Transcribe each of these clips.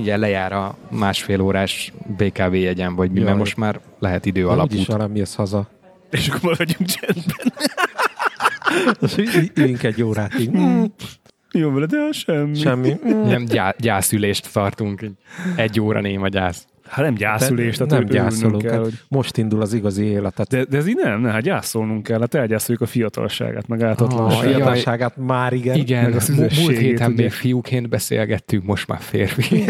mindjárt lejár a másfél órás BKV jegyen, vagy mi, mert most már lehet idő Úgyis alapút. valami jössz haza. És akkor maradjunk csendben. Üljünk egy órát. Mm, Jó vele, de semmi. Semmi. Mm. Nem gyá, gyászülést tartunk, egy, egy óra néma gyász. Hát nem gyászulés, tehát nem gyászolunk. Kell, Hát hogy... Most indul az igazi életet. de, de ez így nem, ne, hát gyászolnunk kell, hát elgyászoljuk a fiatalságát, meg a Ah, ártatlanságát. jaj. fiatalságát már igen. Igen, meg a múlt héten ugye? még fiúként beszélgettünk, most már férfi.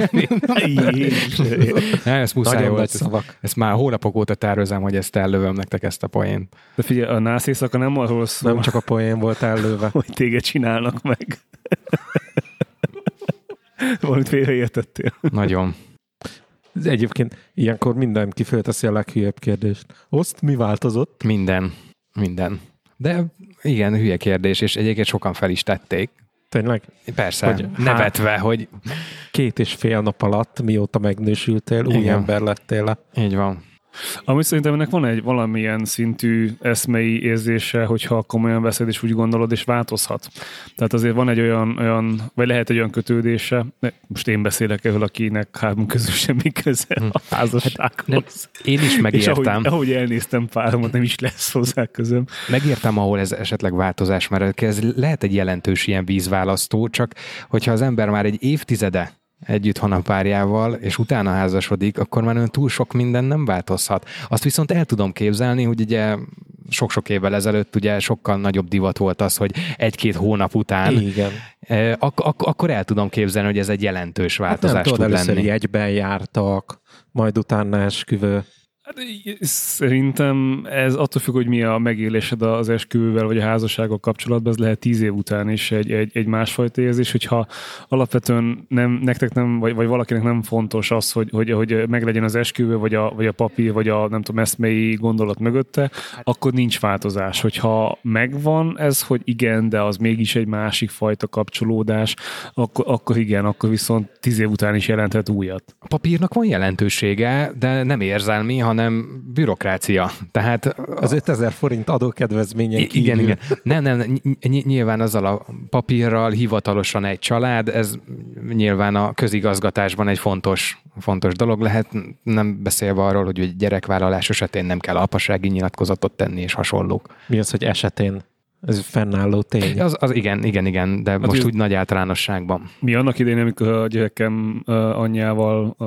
Nem, ez muszáj Nagyon volt. szavak. ezt már hónapok óta tervezem, hogy ezt ellövöm nektek ezt a poént. De figyelj, a nász éjszaka nem arról szól, Nem csak a poén volt ellőve. hogy téged csinálnak meg. Valamit félreértettél. Nagyon. Egyébként ilyenkor mindenki fölteszi a leghülyebb kérdést. Oszt, mi változott? Minden. Minden. De igen, hülye kérdés, és egyébként sokan fel is tették. Tényleg? Persze, Hogy nevetve, hogy Két és fél nap alatt, mióta megnősültél, új Igen. ember lettél le. így van. Amúgy szerintem ennek van egy valamilyen szintű eszmei érzése, hogyha komolyan veszed és úgy gondolod, és változhat. Tehát azért van egy olyan, olyan vagy lehet egy olyan kötődése, most én beszélek erről, akinek hármunk közül semmi köze a házassághoz. Nem, én is és ahogy, megértem. ahogy elnéztem páromat, nem is lesz hozzá közöm. Megértem, ahol ez esetleg változás, mert ez lehet egy jelentős ilyen vízválasztó, csak hogyha az ember már egy évtizede együtt van a párjával, és utána házasodik, akkor már olyan túl sok minden nem változhat. Azt viszont el tudom képzelni, hogy ugye sok-sok évvel ezelőtt ugye sokkal nagyobb divat volt az, hogy egy-két hónap után, Igen. eh, ak- ak- akkor el tudom képzelni, hogy ez egy jelentős Hát nem változás tudod, tud először lenni. jegyben jártak, majd utána esküvő. Hát szerintem ez attól függ, hogy mi a megélésed az esküvővel vagy a házassággal kapcsolatban, ez lehet tíz év után is egy, egy, egy másfajta érzés, hogyha alapvetően nem, nektek nem, vagy, vagy valakinek nem fontos az, hogy, hogy, hogy meglegyen az esküvő, vagy a, vagy a papír, vagy a nem tudom, eszmei gondolat mögötte, akkor nincs változás. Hogyha megvan ez, hogy igen, de az mégis egy másik fajta kapcsolódás, akkor, akkor igen, akkor viszont tíz év után is jelenthet újat. A papírnak van jelentősége, de nem érzelmi, hanem bürokrácia. Tehát Az 5000 forint adókedvezményen kívül. igen, igen. Nem, nem, ny- ny- nyilván azzal a papírral hivatalosan egy család, ez nyilván a közigazgatásban egy fontos, fontos dolog lehet, nem beszélve arról, hogy egy gyerekvállalás esetén nem kell apasági nyilatkozatot tenni és hasonlók. Mi az, hogy esetén? Ez fennálló tény. Az, az igen, igen, igen, de most ez- úgy nagy általánosságban. Mi annak idején, amikor a gyerekem uh, anyjával uh,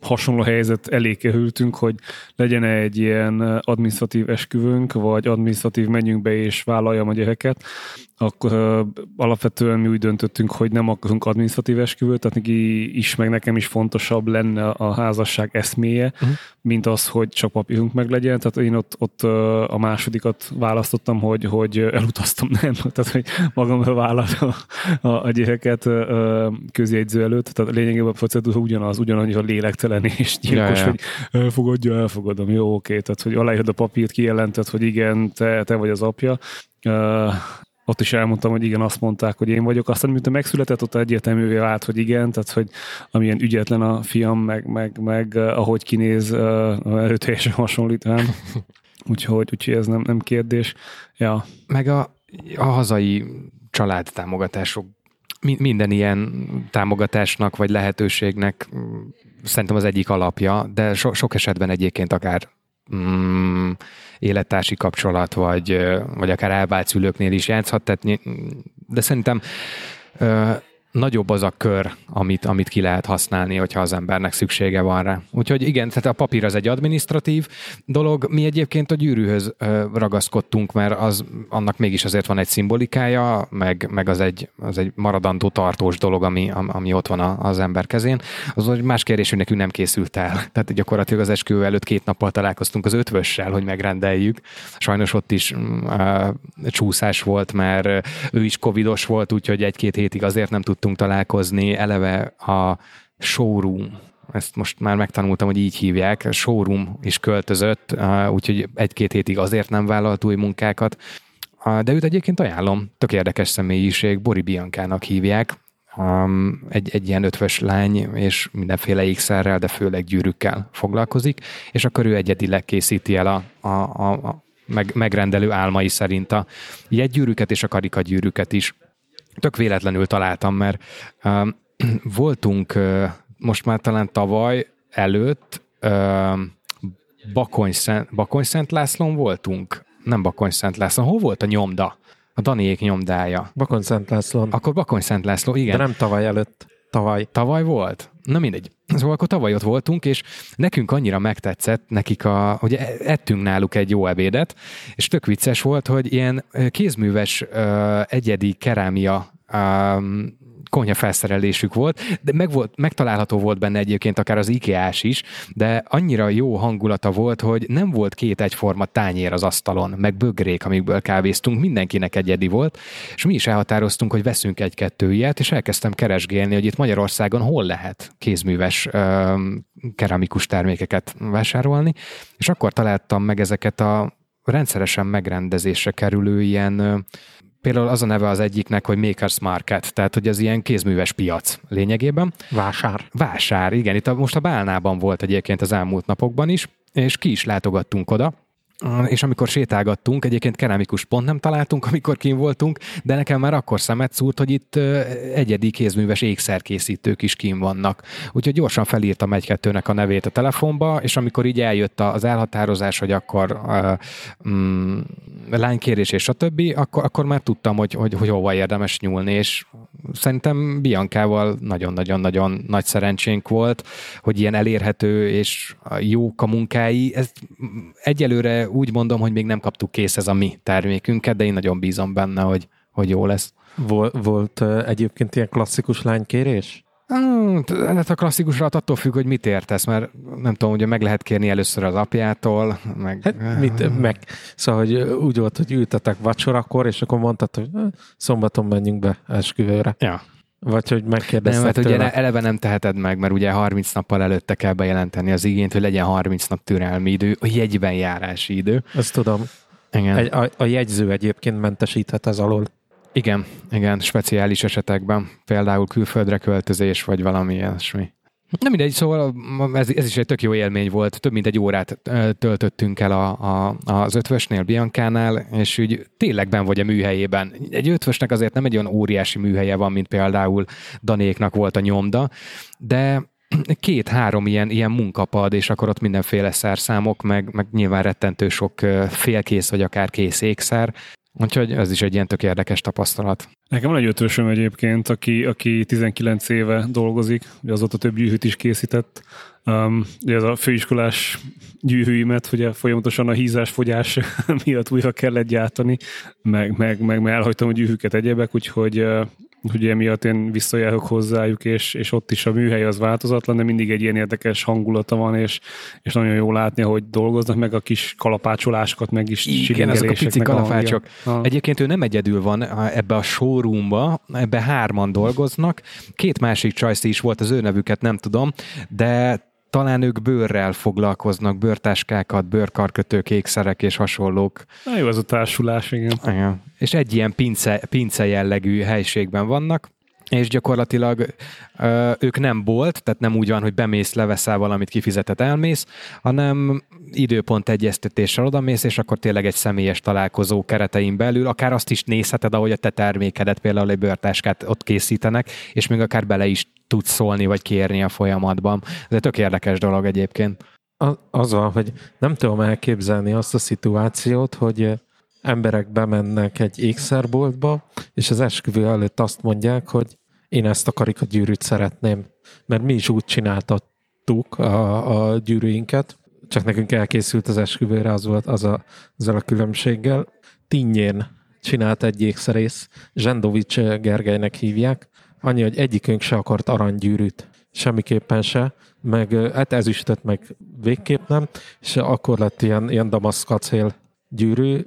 hasonló helyzet elé kerültünk, hogy legyen egy ilyen uh, administratív esküvőnk, vagy administratív menjünk be és vállaljam a gyereket, akkor alapvetően mi úgy döntöttünk, hogy nem akarunk administratív esküvőt, tehát neki is, meg nekem is fontosabb lenne a házasság eszméje, uh-huh. mint az, hogy csak papírunk meg legyen. Tehát én ott, ott a másodikat választottam, hogy, hogy elutaztam, nem, tehát hogy magamra vállaltam a, a gyereket uh, közjegyző előtt. Tehát lényegében a procedúra ugyanaz, ugyanannyira lélektelen és gyilkos, Ja, ja. hogy elfogadja, elfogadom, jó, oké. Tehát, hogy aláírod a papírt, kijelented, hogy igen, te, te vagy az apja. Uh, ott is elmondtam, hogy igen, azt mondták, hogy én vagyok. Aztán, mint megszületett, ott egyértelművé vált, hogy igen, tehát, hogy amilyen ügyetlen a fiam, meg, meg, meg uh, ahogy kinéz, uh, erőteljesen hasonlít rám. Úgyhogy, úgyhogy ez nem, nem kérdés. Ja, Meg a, a hazai családtámogatások, mi- minden ilyen támogatásnak vagy lehetőségnek mm, szerintem az egyik alapja, de so, sok esetben egyébként akár mm, élettársi kapcsolat, vagy, vagy akár elvált szülőknél is játszhat, tehát, de szerintem nagyobb az a kör, amit, amit ki lehet használni, hogyha az embernek szüksége van rá. Úgyhogy igen, tehát a papír az egy administratív dolog. Mi egyébként a gyűrűhöz ragaszkodtunk, mert az, annak mégis azért van egy szimbolikája, meg, meg az, egy, az egy maradandó tartós dolog, ami, am- ami ott van az ember kezén. Az, hogy más kérdés, hogy nekünk nem készült el. Tehát gyakorlatilag az esküvő előtt két nappal találkoztunk az ötvössel, hogy megrendeljük. Sajnos ott is ö, csúszás volt, mert ő is covidos volt, úgyhogy egy-két hétig azért nem tudtunk találkozni. Eleve a showroom, ezt most már megtanultam, hogy így hívják, a showroom is költözött, úgyhogy egy-két hétig azért nem vállalt új munkákat. De őt egyébként ajánlom, tök érdekes személyiség, Bori Biankának hívják, egy, egy ilyen ötvös lány, és mindenféle ékszerrel, de főleg gyűrűkkel foglalkozik, és akkor ő egyedileg készíti el a, a, a, a meg, megrendelő álmai szerint a jegygyűrűket és a karikagyűrűket is. Tök véletlenül találtam, mert um, voltunk uh, most már talán tavaly előtt Bakony, Szent, Bakony Szent Lászlón voltunk? Nem Bakony Szent Lászlón. Hol volt a nyomda? A Daniék nyomdája. Bakony Szent Lászlón. Akkor Bakony Szent László, igen. De nem tavaly előtt. Tavaly. Tavaly volt? Na mindegy. Szóval akkor tavaly ott voltunk, és nekünk annyira megtetszett nekik, a, hogy ettünk náluk egy jó ebédet, és tök vicces volt, hogy ilyen kézműves egyedi kerámia konyha felszerelésük volt, de meg volt, megtalálható volt benne egyébként akár az IKEA-s is, de annyira jó hangulata volt, hogy nem volt két egyforma tányér az asztalon, meg bögrék, amikből kávéztunk, mindenkinek egyedi volt, és mi is elhatároztunk, hogy veszünk egy-kettő ilyet, és elkezdtem keresgélni, hogy itt Magyarországon hol lehet kézműves ö, keramikus termékeket vásárolni, és akkor találtam meg ezeket a rendszeresen megrendezésre kerülő ilyen például az a neve az egyiknek, hogy Makers Market, tehát hogy az ilyen kézműves piac lényegében. Vásár. Vásár, igen. Itt a, most a Bálnában volt egyébként az elmúlt napokban is, és ki is látogattunk oda, és amikor sétálgattunk, egyébként keramikus pont nem találtunk, amikor kim voltunk, de nekem már akkor szemet szúrt, hogy itt egyedi kézműves ékszerkészítők is kim vannak. Úgyhogy gyorsan felírtam egy-kettőnek a nevét a telefonba, és amikor így eljött az elhatározás, hogy akkor uh, lánykérés és a többi, akkor, akkor már tudtam, hogy, hogy, hogy hova érdemes nyúlni, és szerintem Biancával nagyon-nagyon-nagyon nagy szerencsénk volt, hogy ilyen elérhető és jók a munkái. Ez egyelőre úgy mondom, hogy még nem kaptuk kész ez a mi termékünket, de én nagyon bízom benne, hogy, hogy jó lesz. Volt, volt egyébként ilyen klasszikus lánykérés? Hát a klasszikusra attól függ, hogy mit értesz, mert nem tudom, hogy meg lehet kérni először az apjától, meg... Hát mit, meg, szóval, hogy úgy volt, hogy ültetek vacsorakor, és akkor mondtad, hogy szombaton menjünk be esküvőre. Ja. Vagy hogy megkérdezted Nem, mert ugye eleve nem teheted meg, mert ugye 30 nappal előtte kell bejelenteni az igényt, hogy legyen 30 nap türelmi idő, a jegyben járási idő. Ezt tudom. Igen. Egy, a, a jegyző egyébként mentesíthet ez alól. Igen, igen, speciális esetekben, például külföldre költözés, vagy valami ilyesmi. Nem mindegy, szóval ez, ez is egy tök jó élmény volt. Több mint egy órát töltöttünk el a, a, az ötvösnél, Biancánál, és úgy tényleg ben vagy a műhelyében. Egy ötvösnek azért nem egy olyan óriási műhelye van, mint például Danéknak volt a nyomda, de két-három ilyen, ilyen munkapad, és akkor ott mindenféle szerszámok, meg, meg nyilván rettentő sok félkész vagy akár kész ékszer, Úgyhogy ez is egy ilyen tök érdekes tapasztalat. Nekem van egy ötösöm egyébként, aki, aki 19 éve dolgozik, azóta több gyűhűt is készített. Um, ez a főiskolás gyűhűimet, ugye folyamatosan a hízás-fogyás miatt újra kellett gyártani, meg, meg, meg, meg elhagytam a gyűhűket egyebek, úgyhogy ugye emiatt én visszajárok hozzájuk, és, és ott is a műhely az változatlan, de mindig egy ilyen érdekes hangulata van, és, és nagyon jó látni, hogy dolgoznak, meg a kis kalapácsolásokat, meg is Igen, ezek a pici kalapácsok. A... Egyébként ő nem egyedül van ebbe a showroomba, ebbe hárman dolgoznak. Két másik csajszi is volt, az ő nevüket nem tudom, de talán ők bőrrel foglalkoznak, bőrtáskákat, bőrkarkötők, ékszerek és hasonlók. Na jó, az a társulás, igen. igen. És egy ilyen pince, pince jellegű helységben vannak, és gyakorlatilag ö, ők nem bolt, tehát nem úgy van, hogy bemész, leveszel valamit, kifizetett, elmész, hanem időpont egyeztetéssel odamész, és akkor tényleg egy személyes találkozó keretein belül, akár azt is nézheted, ahogy a te termékedet, például egy bőrtáskát ott készítenek, és még akár bele is tudsz szólni, vagy kérni a folyamatban. Ez egy tök érdekes dolog egyébként. Az van, hogy nem tudom elképzelni azt a szituációt, hogy emberek bemennek egy ékszerboltba, és az esküvő előtt azt mondják, hogy én ezt a gyűrűt szeretném. Mert mi is úgy csináltattuk a, a gyűrűinket, csak nekünk elkészült az esküvőre, az volt az a, azzal a különbséggel. Tinnyén csinált egy ékszerész, Zsendovics Gergelynek hívják, annyi, hogy egyikünk se akart aranygyűrűt, semmiképpen se, meg hát ezüstöt meg végképp nem, és akkor lett ilyen, ilyen damaszkacél gyűrű,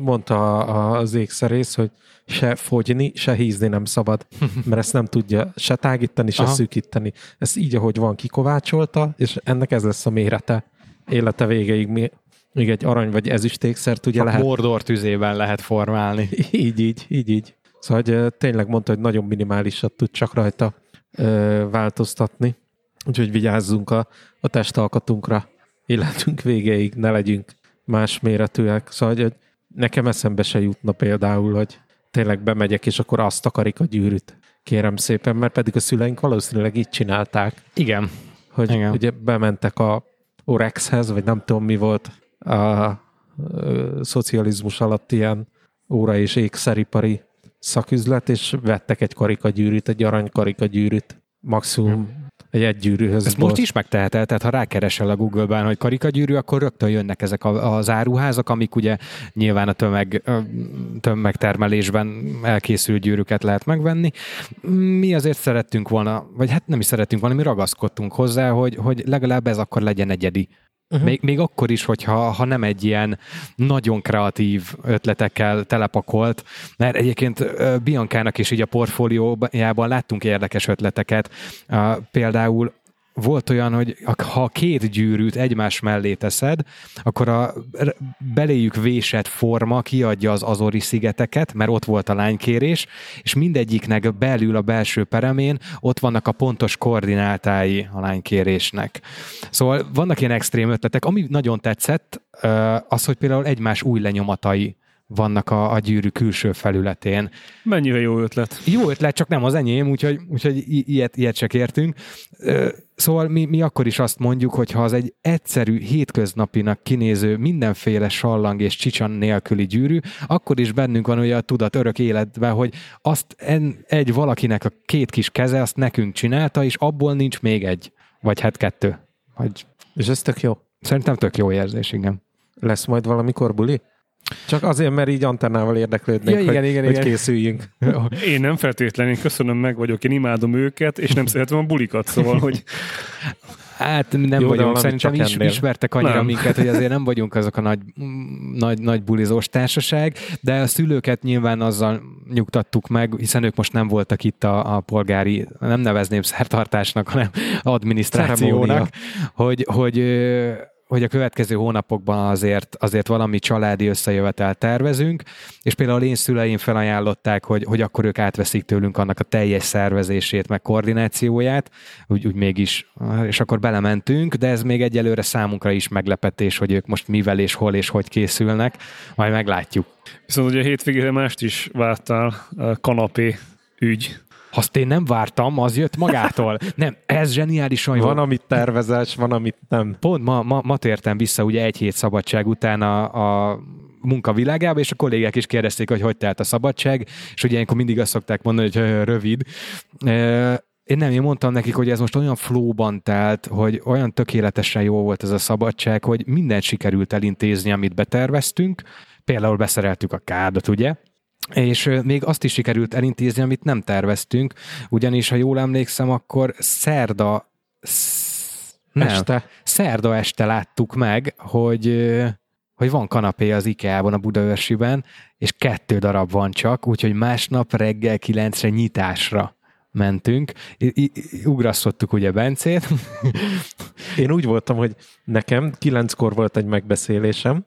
mondta az ékszerész, hogy se fogyni, se hízni nem szabad, mert ezt nem tudja se tágítani, se Aha. szűkíteni. Ezt így, ahogy van, kikovácsolta, és ennek ez lesz a mérete. Élete végéig mi, még egy arany vagy ezüstékszert ugye lehet... Mordor tüzében lehet formálni. Így, így, így, így. Szóval hogy, tényleg mondta, hogy nagyon minimálisat tud csak rajta ö, változtatni. Úgyhogy vigyázzunk a, a testalkatunkra életünk végéig, ne legyünk más méretűek. Szóval, hogy nekem eszembe se jutna például, hogy tényleg bemegyek, és akkor azt akarik a gyűrűt kérem szépen, mert pedig a szüleink valószínűleg így csinálták, Igen. hogy Igen. ugye bementek a Orexhez, vagy nem tudom mi volt a ö, szocializmus alatt ilyen óra és ékszeripari szaküzlet, és vettek egy karikagyűrűt, egy arany karikagyűrűt, maximum egy egy gyűrűhöz Ezt volt. most is megteheted, tehát ha rákeresel a Google-ben, hogy karikagyűrű, akkor rögtön jönnek ezek az áruházak, amik ugye nyilván a tömeg, tömegtermelésben elkészült gyűrűket lehet megvenni. Mi azért szerettünk volna, vagy hát nem is szerettünk volna, mi ragaszkodtunk hozzá, hogy, hogy legalább ez akkor legyen egyedi. Uh-huh. Még, még akkor is, hogyha ha nem egy ilyen nagyon kreatív ötletekkel telepakolt, mert egyébként ö, Biancának is így a portfóliójában láttunk érdekes ötleteket. Például volt olyan, hogy ha két gyűrűt egymás mellé teszed, akkor a beléjük vésett forma kiadja az Azori szigeteket, mert ott volt a lánykérés, és mindegyiknek belül a belső peremén ott vannak a pontos koordinátái a lánykérésnek. Szóval vannak ilyen extrém ötletek. Ami nagyon tetszett, az, hogy például egymás új lenyomatai vannak a, a gyűrű külső felületén. Mennyire jó ötlet. Jó ötlet, csak nem az enyém, úgyhogy, úgyhogy i- ilyet, ilyet se kértünk. Szóval mi, mi akkor is azt mondjuk, hogy ha az egy egyszerű, hétköznapinak kinéző, mindenféle sallang és csicsan nélküli gyűrű, akkor is bennünk van ugye a tudat örök életben, hogy azt en, egy valakinek a két kis keze azt nekünk csinálta, és abból nincs még egy, vagy hát kettő. Vagy És ez tök jó. szerintem tök jó érzés, igen. Lesz majd valamikor buli? Csak azért, mert így antennával érdeklődnék, Ja, igen, hogy, igen, hogy igen. készüljünk. Én nem feltétlenül, én köszönöm meg vagyok, én imádom őket, és nem szeretem a bulikat, szóval, hogy Hát nem Jó, vagyunk, szerintem csak is, ennél. ismertek annyira nem. Minket, hogy azért nem vagyunk azok a nagy, nagy, nagy bulizós társaság, de a szülőket nyilván azzal nyugtattuk meg, hiszen ők most nem voltak itt a, a polgári, nem nevezném szertartásnak, hanem adminisztrációnak, Ceremónia. hogy, hogy, hogy a következő hónapokban azért, azért valami családi összejövetel tervezünk, és például én szüleim felajánlották, hogy, hogy akkor ők átveszik tőlünk annak a teljes szervezését, meg koordinációját, úgy, úgy mégis, és akkor belementünk, de ez még egyelőre számunkra is meglepetés, hogy ők most mivel és hol és hogy készülnek, majd meglátjuk. viszont ugye a hétvégére mást is vártál, kanapé ügy. Azt én nem vártam, az jött magától. Nem, ez zseniálisan jó. Van, amit tervezel, és van, amit nem. Pont ma, ma, ma tértem vissza ugye egy hét szabadság után a, a munkavilágába, és a kollégák is kérdezték, hogy hogy telt a szabadság, és ugye ilyenkor mindig azt szokták mondani, hogy rövid. Én nem, én mondtam nekik, hogy ez most olyan flóban telt, hogy olyan tökéletesen jó volt ez a szabadság, hogy mindent sikerült elintézni, amit beterveztünk. Például beszereltük a kádat, ugye? És még azt is sikerült elintézni, amit nem terveztünk, ugyanis, ha jól emlékszem, akkor szerda sz- nem, Este. szerda este láttuk meg, hogy, hogy van kanapé az IKEA-ban, a Budaörsiben, és kettő darab van csak, úgyhogy másnap reggel kilencre nyitásra mentünk. I- i- ugrasztottuk ugye Bencét. Én úgy voltam, hogy nekem kilenckor volt egy megbeszélésem,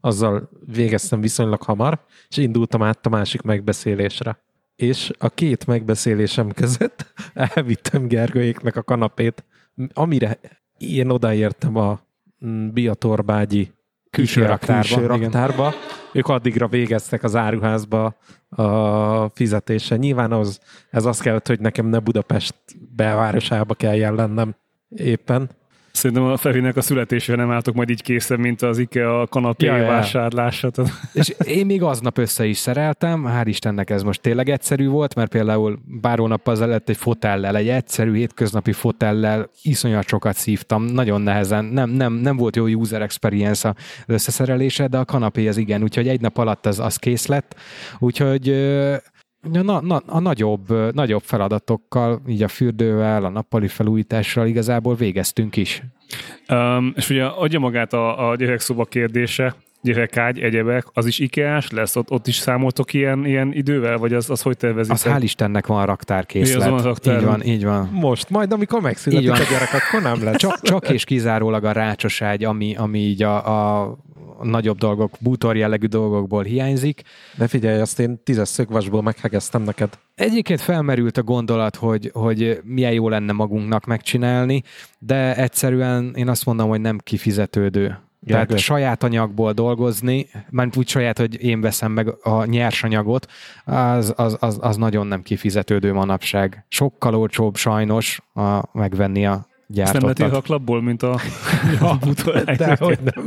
azzal végeztem viszonylag hamar, és indultam át a másik megbeszélésre. És a két megbeszélésem között elvittem Gergőjéknek a kanapét, amire én odaértem a mm, Biatorbágyi Külső raktárba, külső igen. raktárba. Ők addigra végeztek az áruházba a fizetése. Nyilván az, ez azt kellett, hogy nekem ne Budapest belvárosába kelljen lennem éppen. Szerintem a Fevinek a születésére nem álltok majd így készen, mint az IKEA kanapé Ja, ja, ja. vásárlása. Tehát És én még aznap össze is szereltem, hál' Istennek ez most tényleg egyszerű volt, mert például pár hónappal ezelőtt egy fotellel, egy egyszerű hétköznapi fotellel iszonyat sokat szívtam, nagyon nehezen, nem, nem, nem volt jó user experience az összeszerelése, de a kanapé az igen, úgyhogy egy nap alatt az, az kész lett, úgyhogy na, na, a nagyobb, nagyobb feladatokkal, így a fürdővel, a nappali felújítással igazából végeztünk is. Um, és ugye adja magát a, a gyerekszoba kérdése, gyerekágy, egyebek, az is IKEA-s lesz? Ott, ott is számoltok ilyen, ilyen idővel, vagy az, az hogy tervezik? Az hál' Istennek van a raktárkészlet. Van a raktáron? Így van, így van. Most, majd amikor megszületik a gyerek, akkor nem lesz. Csak, csak és kizárólag a rácsoságy, ami, ami így a, a nagyobb dolgok, bútor jellegű dolgokból hiányzik. De figyelj, azt én tízes szögvasból meghegeztem neked. Egyébként felmerült a gondolat, hogy, hogy milyen jó lenne magunknak megcsinálni, de egyszerűen én azt mondom, hogy nem kifizetődő. Tehát Gergő. saját anyagból dolgozni, mert úgy saját, hogy én veszem meg a nyersanyagot, az, az, az, az nagyon nem kifizetődő manapság. Sokkal olcsóbb sajnos a, megvenni a Ezt nem lehet gyártottat. a klapból, mint a, hogy nem.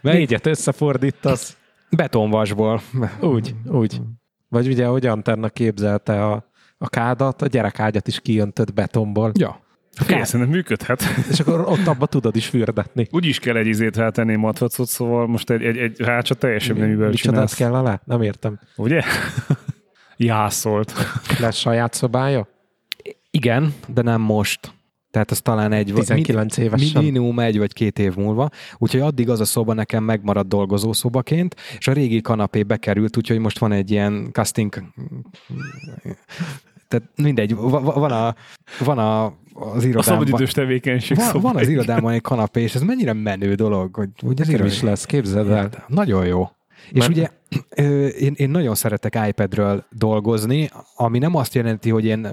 Négyet összefordítasz. Betonvasból. Úgy, úgy. Vagy ugye, hogy Antenna képzelte a, a kádat, a gyerekágyat is kijöntött betonból, Ja. Figyelj, szerintem működhet. és akkor ott abba tudod is fürdetni. Úgy is kell egy izét rátenni matracot, szóval most egy, egy, egy rácsa teljesen neművel Micsodát csinálsz. kell alá? Nem értem. Ugye? Jászolt. Lesz saját szobája? Igen, de nem most. Tehát az talán egy... 19 évesen. Minimum egy vagy két év múlva. Úgyhogy addig az a szoba nekem megmaradt dolgozó szobaként, és a régi kanapé bekerült, úgyhogy most van egy ilyen casting... Tehát mindegy, va- va- van, a, van a, az A irodámban... szabadidős tevékenység Van, van az irodában egy kanapé, és ez mennyire menő dolog, hogy, hogy az Nekem is lesz, képzeld el. Nagyon jó. És Mert- ugye ö, én, én nagyon szeretek iPadről dolgozni, ami nem azt jelenti, hogy én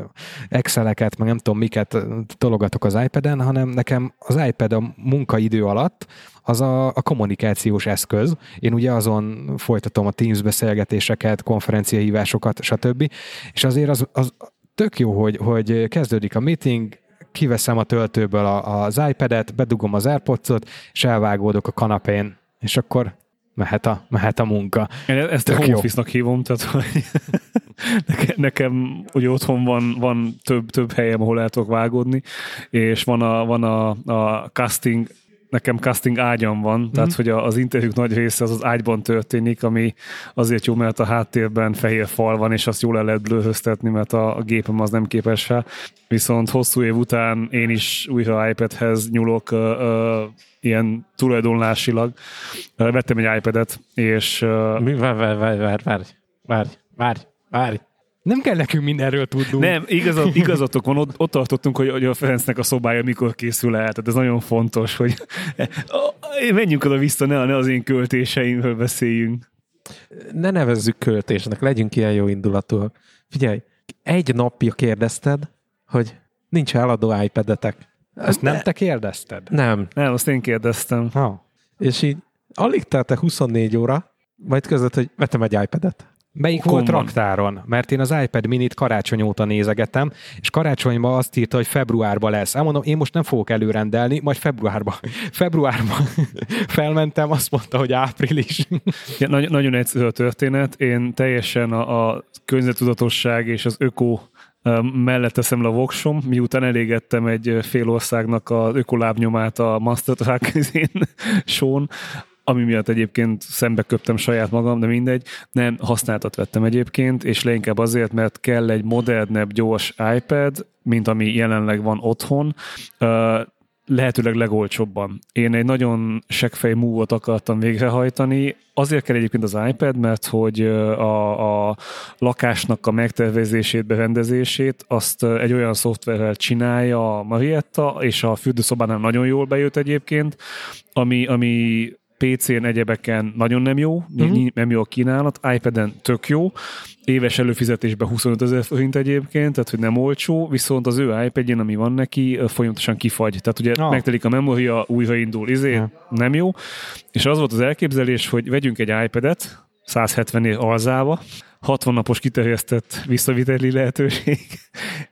Exceleket, meg nem tudom miket tologatok az iPad-en, hanem nekem az iPad a munkaidő alatt az a, a kommunikációs eszköz. Én ugye azon folytatom a Teams beszélgetéseket, konferenciahívásokat, stb. És azért az, az tök jó, hogy, hogy kezdődik a meeting, kiveszem a töltőből a, az iPad-et, bedugom az AirPods-ot, és elvágódok a kanapén, és akkor mehet a, mehet a munka. Én ezt a Tök home office-nak hívom, tehát hogy nekem, nekem ugye otthon van, van több, több helyem, ahol el tudok vágódni, és van a, van a, a casting, nekem casting ágyam van, mm-hmm. tehát hogy az interjúk nagy része az az ágyban történik, ami azért jó, mert a háttérben fehér fal van, és azt jól el lehet blőhöztetni, mert a, a gépem az nem képes rá. Viszont hosszú év után én is újra iPadhez nyúlok ö, ö, ilyen tulajdonlásilag. Ö, Vettem egy iPad-et, és ö, Mi? Várj, várj, várj, várj, várj, várj, várj. Nem kell nekünk mindenről tudnunk. Nem, igazat, igazatok van, ott, ott tartottunk, hogy, hogy a Ferencnek a szobája mikor készül el, tehát ez nagyon fontos, hogy menjünk oda vissza, ne, ne az én költéseimről beszéljünk. Ne nevezzük költésnek, legyünk ilyen jó indulatúak. Figyelj, egy napja kérdezted, hogy nincs eladó iPad-etek. Ezt nem te kérdezted? Nem. Nem, azt én kérdeztem. Ha. És így alig telte 24 óra, majd között, hogy vettem egy iPad-et. Melyik volt raktáron? Mert én az iPad minit karácsony óta nézegetem, és karácsonyban azt írta, hogy februárban lesz. Elmondom, én most nem fogok előrendelni, majd februárban. Februárban felmentem, azt mondta, hogy április. Ja, nagy, nagyon egyszerű a történet. Én teljesen a, a környezetudatosság és az öko mellett teszem le a voksom, miután elégettem egy fél országnak az ökolábnyomát a Mastertrack izén, són, ami miatt egyébként szembe köptem saját magam, de mindegy. Nem, használtat vettem egyébként, és leginkább azért, mert kell egy modernebb, gyors iPad, mint ami jelenleg van otthon, lehetőleg legolcsóbban. Én egy nagyon seggfej move akartam végrehajtani. Azért kell egyébként az iPad, mert hogy a, a lakásnak a megtervezését, berendezését azt egy olyan szoftverrel csinálja a Marietta, és a fürdőszobánál nagyon jól bejött egyébként, ami, ami PC-n, egyebeken nagyon nem jó, mm-hmm. nem jó a kínálat, iPad-en tök jó, éves előfizetésben 25 ezer forint egyébként, tehát hogy nem olcsó, viszont az ő iPad-jén, ami van neki, folyamatosan kifagy. Tehát ugye Ah. ah. megtelik a memória, újraindul, izé, Ja. nem jó. És az volt az elképzelés, hogy vegyünk egy iPad-et, 170 év alzába, 60 napos kiterjesztett visszaviteli lehetőség,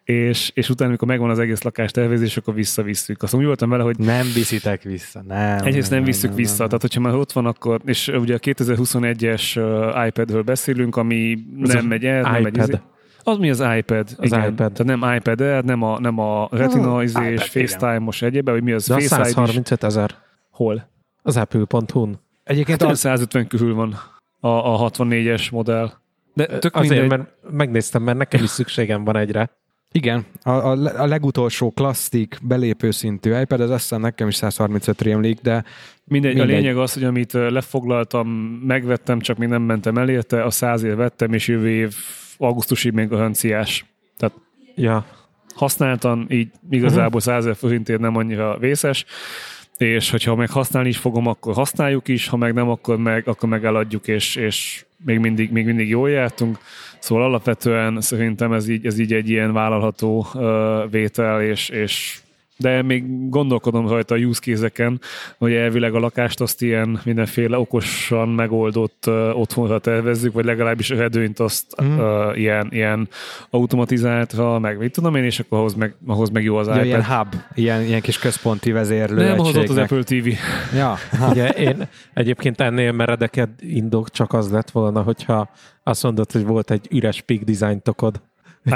és, és utána, amikor megvan az egész lakás tervezés, akkor visszavisszük. Azt úgy voltam vele, hogy Nem viszitek vissza, nem. Egyrészt nem visszük vissza, nem. tehát hogyha már ott van, akkor, és ugye a 2021-es uh, iPadről beszélünk, ami Az nem megy el, nem megy iPad. izé. Az mi az iPad? Az igen. iPad. Tehát nem iPad Air, nem a, nem a Retina izé és FaceTime-os egyébben, vagy mi az De Face ID is? 135 ezer. Hol? Az Apple.hu-n. Egyébként Hát az, 150 körül van a, a 64-es modell. De tök Azért, mindegy. mert megnéztem, mert nekem is szükségem van egyre. igen, a, a, a legutolsó klasszik belépő szintű iPad, az azt hiszem nekem is 135 rémlik, de Mindegy, Mindegy. a lényeg az, hogy amit lefoglaltam, megvettem, csak még nem mentem el érte, a 100 év vettem, és jövő év augusztusig még garanciás. Tehát Ja. használtan, így igazából 100 ezer forintért nem annyira vészes, és hogyha meg használni is fogom, akkor használjuk is, ha meg nem, akkor meg, akkor meg eladjuk, és, és még, mindig, még mindig jól jártunk. Szóval alapvetően szerintem ez így, ez így egy ilyen vállalható uh, vétel, és, és de még gondolkodom rajta a use case-eken, hogy elvileg a lakást azt ilyen mindenféle okosan megoldott uh, otthonra tervezzük, vagy legalábbis a redőnyt azt mm. uh, ilyen, ilyen automatizáltra, meg mit tudom én, és akkor ahhoz meg, ahhoz meg jó az ja, iPad. Ilyen hub, ilyen, ilyen kis központi vezérlő Nem hozott az Apple TV. Ja. Ugye én egyébként ennél meredeked indok csak az lett volna, hogyha azt mondod, hogy volt egy üres peak design tokod.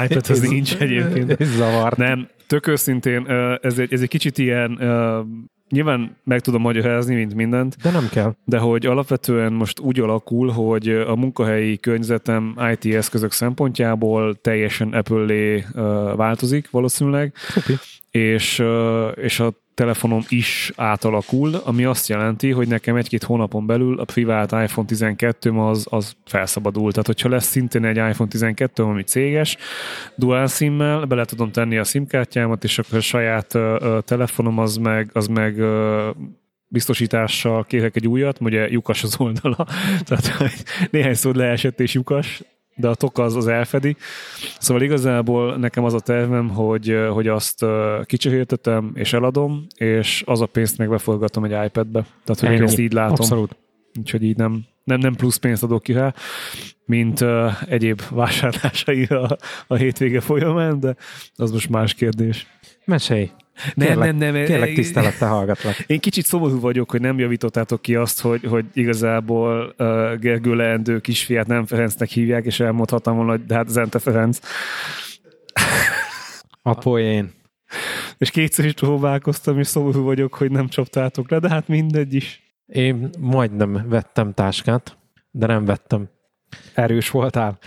iPad az nincs egyébként. Ez zavar. Nem, tök őszintén, ez egy, ez egy kicsit ilyen, nyilván meg tudom magyarázni, mint mindent. De nem kell. De hogy alapvetően most úgy alakul, hogy a munkahelyi környezetem IT eszközök szempontjából teljesen Apple-lé változik valószínűleg. Szupi. És, és a telefonom is átalakul, ami azt jelenti, hogy nekem egy-két hónapon belül a privát iPhone 12 az, az felszabadul. Tehát, hogyha lesz szintén egy iPhone 12, ami céges, dual SIM-mel, bele tudom tenni a SIM kártyámat, és akkor a saját uh, telefonom az meg, az meg uh, biztosítással kérek egy újat, ugye lyukas az oldala, tehát néhány szó leesett és lyukas, de a tok az, az elfedi. Szóval igazából nekem az a tervem, hogy, hogy azt kicsehértetem és eladom, és az a pénzt meg beforgatom egy iPad-be. Tehát, hogy én ezt így látom. Abszolút. Úgyhogy így nem, nem, nem plusz pénzt adok ki rá, mint uh, egyéb vásárlásai a, a hétvége folyamán, de az most más kérdés. Mesélj! Nem, kérlek, nem, nem. Kérlek tisztelettel hallgatlak. Én kicsit szomorú vagyok, hogy nem javítottátok ki azt, hogy, hogy igazából uh, Gergő leendő kisfiát nem Ferencnek hívják, és elmondhattam volna, hogy de hát Zente Ferenc. A poén. És kétszer is próbálkoztam, és szomorú vagyok, hogy nem csaptátok le, de hát mindegy is. Én majdnem vettem táskát, de nem vettem. Erős voltál?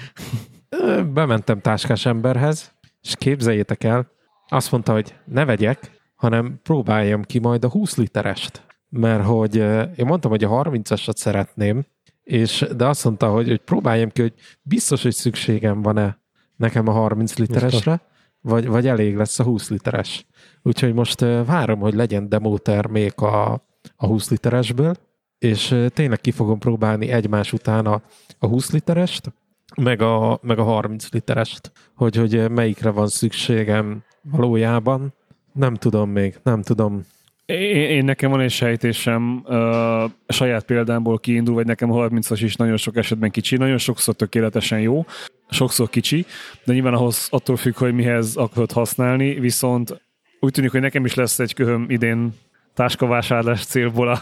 Bementem táskás emberhez, és képzeljétek el, azt mondta, hogy ne vegyek, hanem próbáljam ki majd a 20 literest. Mert hogy én mondtam, hogy a 30-asat szeretném, és, de azt mondta, hogy, hogy próbáljam ki, hogy biztos, hogy szükségem van-e nekem a 30 literesre, vagy, vagy elég lesz a 20 literes. Úgyhogy most várom, hogy legyen demo termék a, a 20 literesből, és tényleg ki fogom próbálni egymás után a, a 20 literest, meg a, meg a 30 literest, hogy, hogy melyikre van szükségem valójában. Nem tudom még, nem tudom. Én, én nekem van egy sejtésem, uh, saját példámból kiindul, vagy nekem 30-as is nagyon sok esetben kicsi, nagyon sokszor tökéletesen jó, sokszor kicsi, de nyilván ahhoz attól függ, hogy mihez akarod használni, viszont úgy tűnik, hogy nekem is lesz egy köhöm idén táskavásárlás célból a,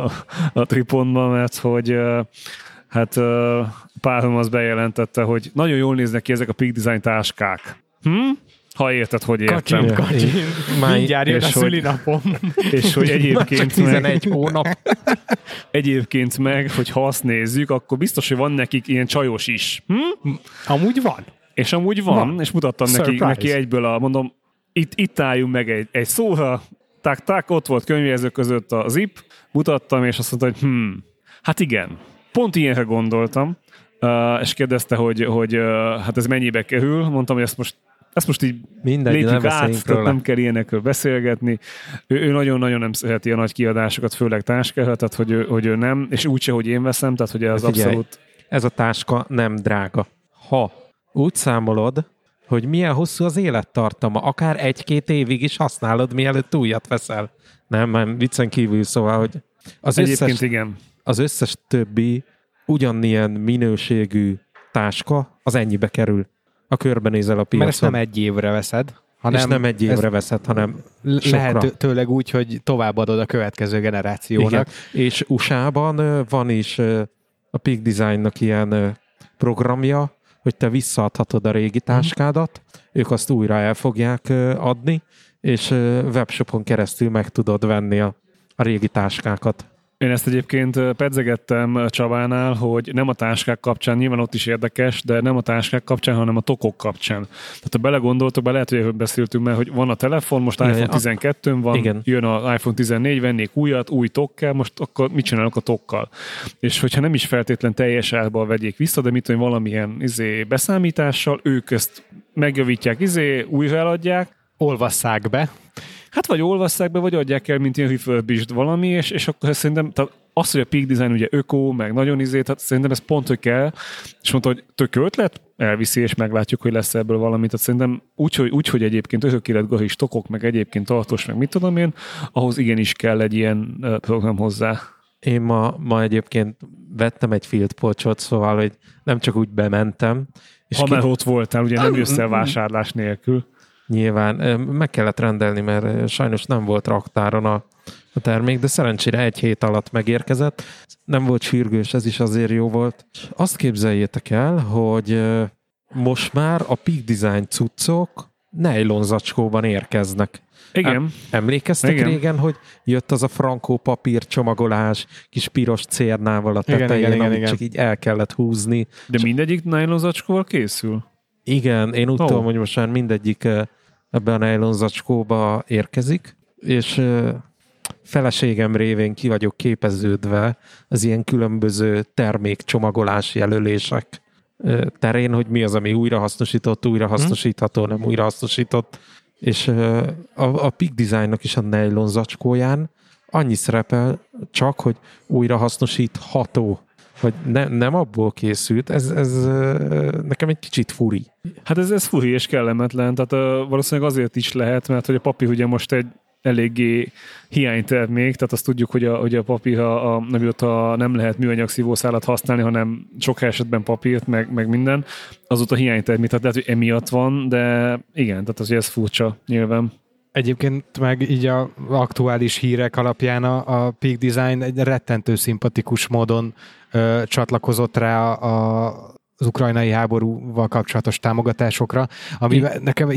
a, a tripontban, mert hogy uh, hát párom az bejelentette, hogy nagyon jól néznek ki ezek a Peak Design táskák. Hm? Ha érted, hogy értem. Kacsin, kacsin. Mindjárt jön a szülinapom. És hogy egyébként 11 meg, hónap. Egyébként meg, hogy ha azt nézzük, akkor biztos, hogy van nekik ilyen csajos is. Hm? Amúgy van. És amúgy van, van. és mutattam neki, neki egyből a, mondom, itt, itt álljunk meg egy, egy szóra, tak, tak, ott volt könyvjelző között a zip, mutattam, és azt mondta, hogy hm, hát igen, pont ilyenre gondoltam, uh, és kérdezte, hogy, hogy uh, hát ez mennyibe kerül, mondtam, hogy ezt most ezt most így Mindegy, lépjük nem át, tehát nem kell ilyenekről beszélgetni. Ő, ő nagyon-nagyon nem szereti a nagy kiadásokat, főleg táskára, tehát hogy ő, hogy ő nem, és úgyse, hogy én veszem, tehát hogy ez Figyelj, abszolút... Ez a táska nem drága. Ha úgy számolod, hogy milyen hosszú az élettartama, akár egy-két évig is használod, mielőtt újat veszel. Nem, nem, viccen kívül, szóval, hogy az Egyébként összes, igen. az összes többi ugyanilyen minőségű táska az ennyibe kerül. A körbenézel a piacon. Mert ezt nem egy évre veszed, hanem és nem egy évre veszed, hanem lehet sokra. tőleg úgy, hogy továbbadod a következő generációnak. Igen. És USA-ban van is a Peak Design-nak ilyen programja, hogy te visszaadhatod a régi táskádat, ők azt újra el fogják adni, és webshopon keresztül meg tudod venni a, a régi táskákat. Én ezt egyébként pedzegettem Csabánál, hogy nem a táskák kapcsán, nyilván ott is érdekes, de nem a táskák kapcsán, hanem a tokok kapcsán. Tehát ha belegondoltok, be lehet, hogy beszéltünk már, hogy van a telefon, most iPhone a- 12 van, Igen. jön a iPhone 14, vennék újat, új tokkel, most akkor mit csinálok a tokkal? És hogyha nem is feltétlen teljes árban vegyék vissza, de mit tudom, valamilyen izé, beszámítással, ők ezt megjavítják, izé, újra eladják, Olvasszák be. Hát vagy olvasszák be, vagy adják el, mint ilyen refurbished valami, és, és akkor szerintem tehát az, hogy a Peak Design ugye öko, meg nagyon izé, tehát szerintem ez pont, hogy kell, és mondta, hogy tök ötlet, elviszi, és meglátjuk, hogy lesz ebből valami. Tehát szerintem úgy, hogy, úgy, hogy egyébként ötökéletgahis tokok, meg egyébként tartós, meg mit tudom én, ahhoz igenis kell egy ilyen program hozzá. Én ma, ma egyébként vettem egy field polcsot, szóval, hogy nem csak úgy bementem. És ha ki... már ott voltál, ugye nem jössz el vásárlás nélkül. Nyilván, meg kellett rendelni, mert sajnos nem volt raktáron a, a termék, de szerencsére egy hét alatt megérkezett. Nem volt sürgős, ez is azért jó volt. Azt képzeljétek el, hogy most már a Peak Design cuccok nylon zacskóban érkeznek. Igen. Emlékeztek igen. régen, hogy jött az a frankó papír csomagolás, kis piros cérnával a tetején, igen, igen, amit igen. csak így el kellett húzni. De mindegyik nylon zacskóval készül? Igen, én úgy oh. tudom, hogy most már mindegyik ebbe a nylon zacskóba érkezik, és feleségem révén ki vagyok képeződve az ilyen különböző termékcsomagolás jelölések terén, hogy mi az, ami újrahasznosított, újrahasznosítható, nem újrahasznosított. És a, a Peak Designnak is a nylon zacskóján annyi szerepel csak, hogy újrahasznosítható hogy ne, nem abból készült, ez, ez nekem egy kicsit furi. Hát ez, ez furi és kellemetlen, tehát uh, valószínűleg azért is lehet, mert hogy a papi ugye most egy eléggé hiánytermék, tehát azt tudjuk, hogy a, hogy a papír, a, a, a nem lehet műanyag szívószálat használni, hanem sok esetben papírt, meg, meg minden, azóta hiánytermék, tehát lehet, hogy emiatt van, de igen, tehát azért ez furcsa nyilván. Egyébként meg így a aktuális hírek alapján a, a Peak Design egy rettentő szimpatikus módon ö, csatlakozott rá a, a az ukrajnai háborúval kapcsolatos támogatásokra, ami I... nekem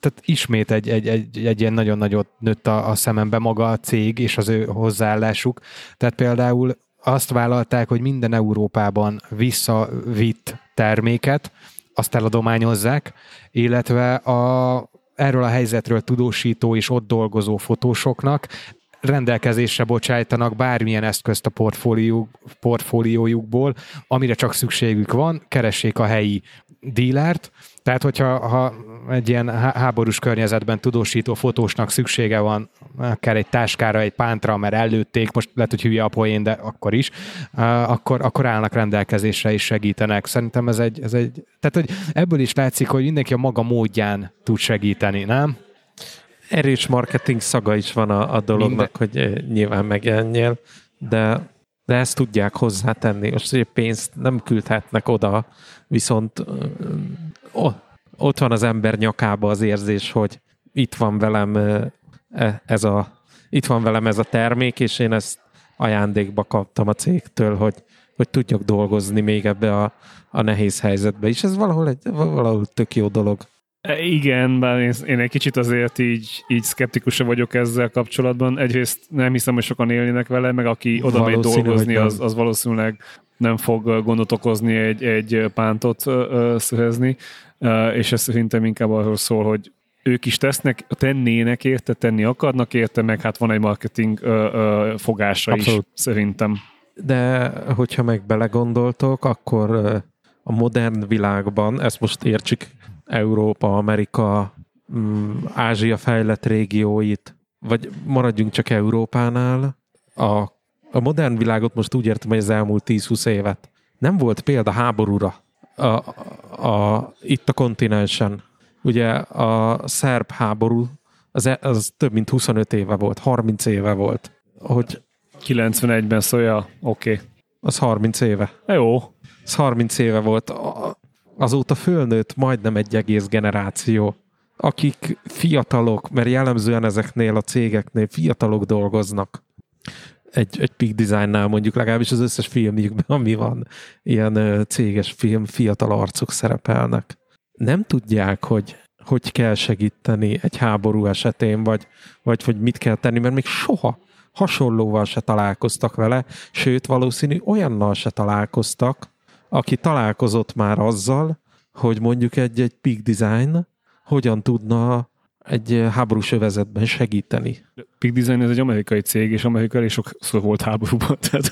tehát ismét egy, egy, egy, egy ilyen nagyon nagyot nőtt a, a szemembe maga a cég és az ő hozzáállásuk. Tehát például azt vállalták, hogy minden Európában visszavitt terméket, azt eladományozzák, illetve a, erről a helyzetről tudósító és ott dolgozó fotósoknak rendelkezésre bocsájtanak bármilyen eszközt a portfólió, portfóliójukból, amire csak szükségük van, keressék a helyi dílert, tehát, hogyha ha egy ilyen háborús környezetben tudósító fotósnak szüksége van, akár egy táskára, egy pántra, mert előtték, most lehet, hogy hülye a poén, de akkor is, akkor, akkor állnak rendelkezésre és segítenek. Szerintem ez egy, ez egy, tehát hogy ebből is látszik, hogy mindenki a maga módján tud segíteni, nem? erős marketing szaga is van a, a dolognak, Minden. hogy nyilván megjelenjél, de, de ezt tudják hozzátenni. Most hogy pénzt nem küldhetnek oda, viszont ó, ott van az ember nyakába az érzés, hogy itt van velem e, ez a, itt van velem ez a termék, és én ezt ajándékba kaptam a cégtől, hogy, hogy tudjak dolgozni még ebbe a, a nehéz helyzetbe is. Ez valahol egy valahol tök jó dolog. E, igen, bár én, én egy kicsit azért így, így szkeptikusabb vagyok ezzel kapcsolatban. Egyrészt nem hiszem, hogy sokan élnének vele, meg aki oda megy dolgozni, az, az valószínűleg nem fog gondot okozni egy, egy pántot szöhezni, és ez szerintem inkább arról szól, hogy ők is tesznek, tennének érte, tenni akarnak érte, meg hát van egy marketing ö, ö, fogása Abszolút. is, szerintem. De hogyha meg belegondoltok, akkor a modern világban, ezt most értsük Európa, Amerika, mm, Ázsia fejlett régióit, vagy maradjunk csak Európánál, a, a modern világot most úgy értem, hogy az elmúlt 10-20 évet. Nem volt példa háborúra a, a, itt a kontinensen. Ugye a szerb háború az, e, az több mint 25 éve volt, 30 éve volt. Hogy 91-ben szója, oké. Okay. Az 30 éve. Jó. Az 30 éve volt azóta fölnőtt majdnem egy egész generáció, akik fiatalok, mert jellemzően ezeknél a cégeknél fiatalok dolgoznak. Egy, egy peak designnál mondjuk legalábbis az összes filmjükben, ami van, ilyen céges film, fiatal arcok szerepelnek. Nem tudják, hogy hogy kell segíteni egy háború esetén, vagy, vagy hogy mit kell tenni, mert még soha hasonlóval se találkoztak vele, sőt valószínű olyannal se találkoztak, aki találkozott már azzal, hogy mondjuk egy, egy peak design hogyan tudna egy háborús övezetben segíteni. Peak Design ez egy amerikai cég, és Amerika elég sokszor volt háborúban. Tehát,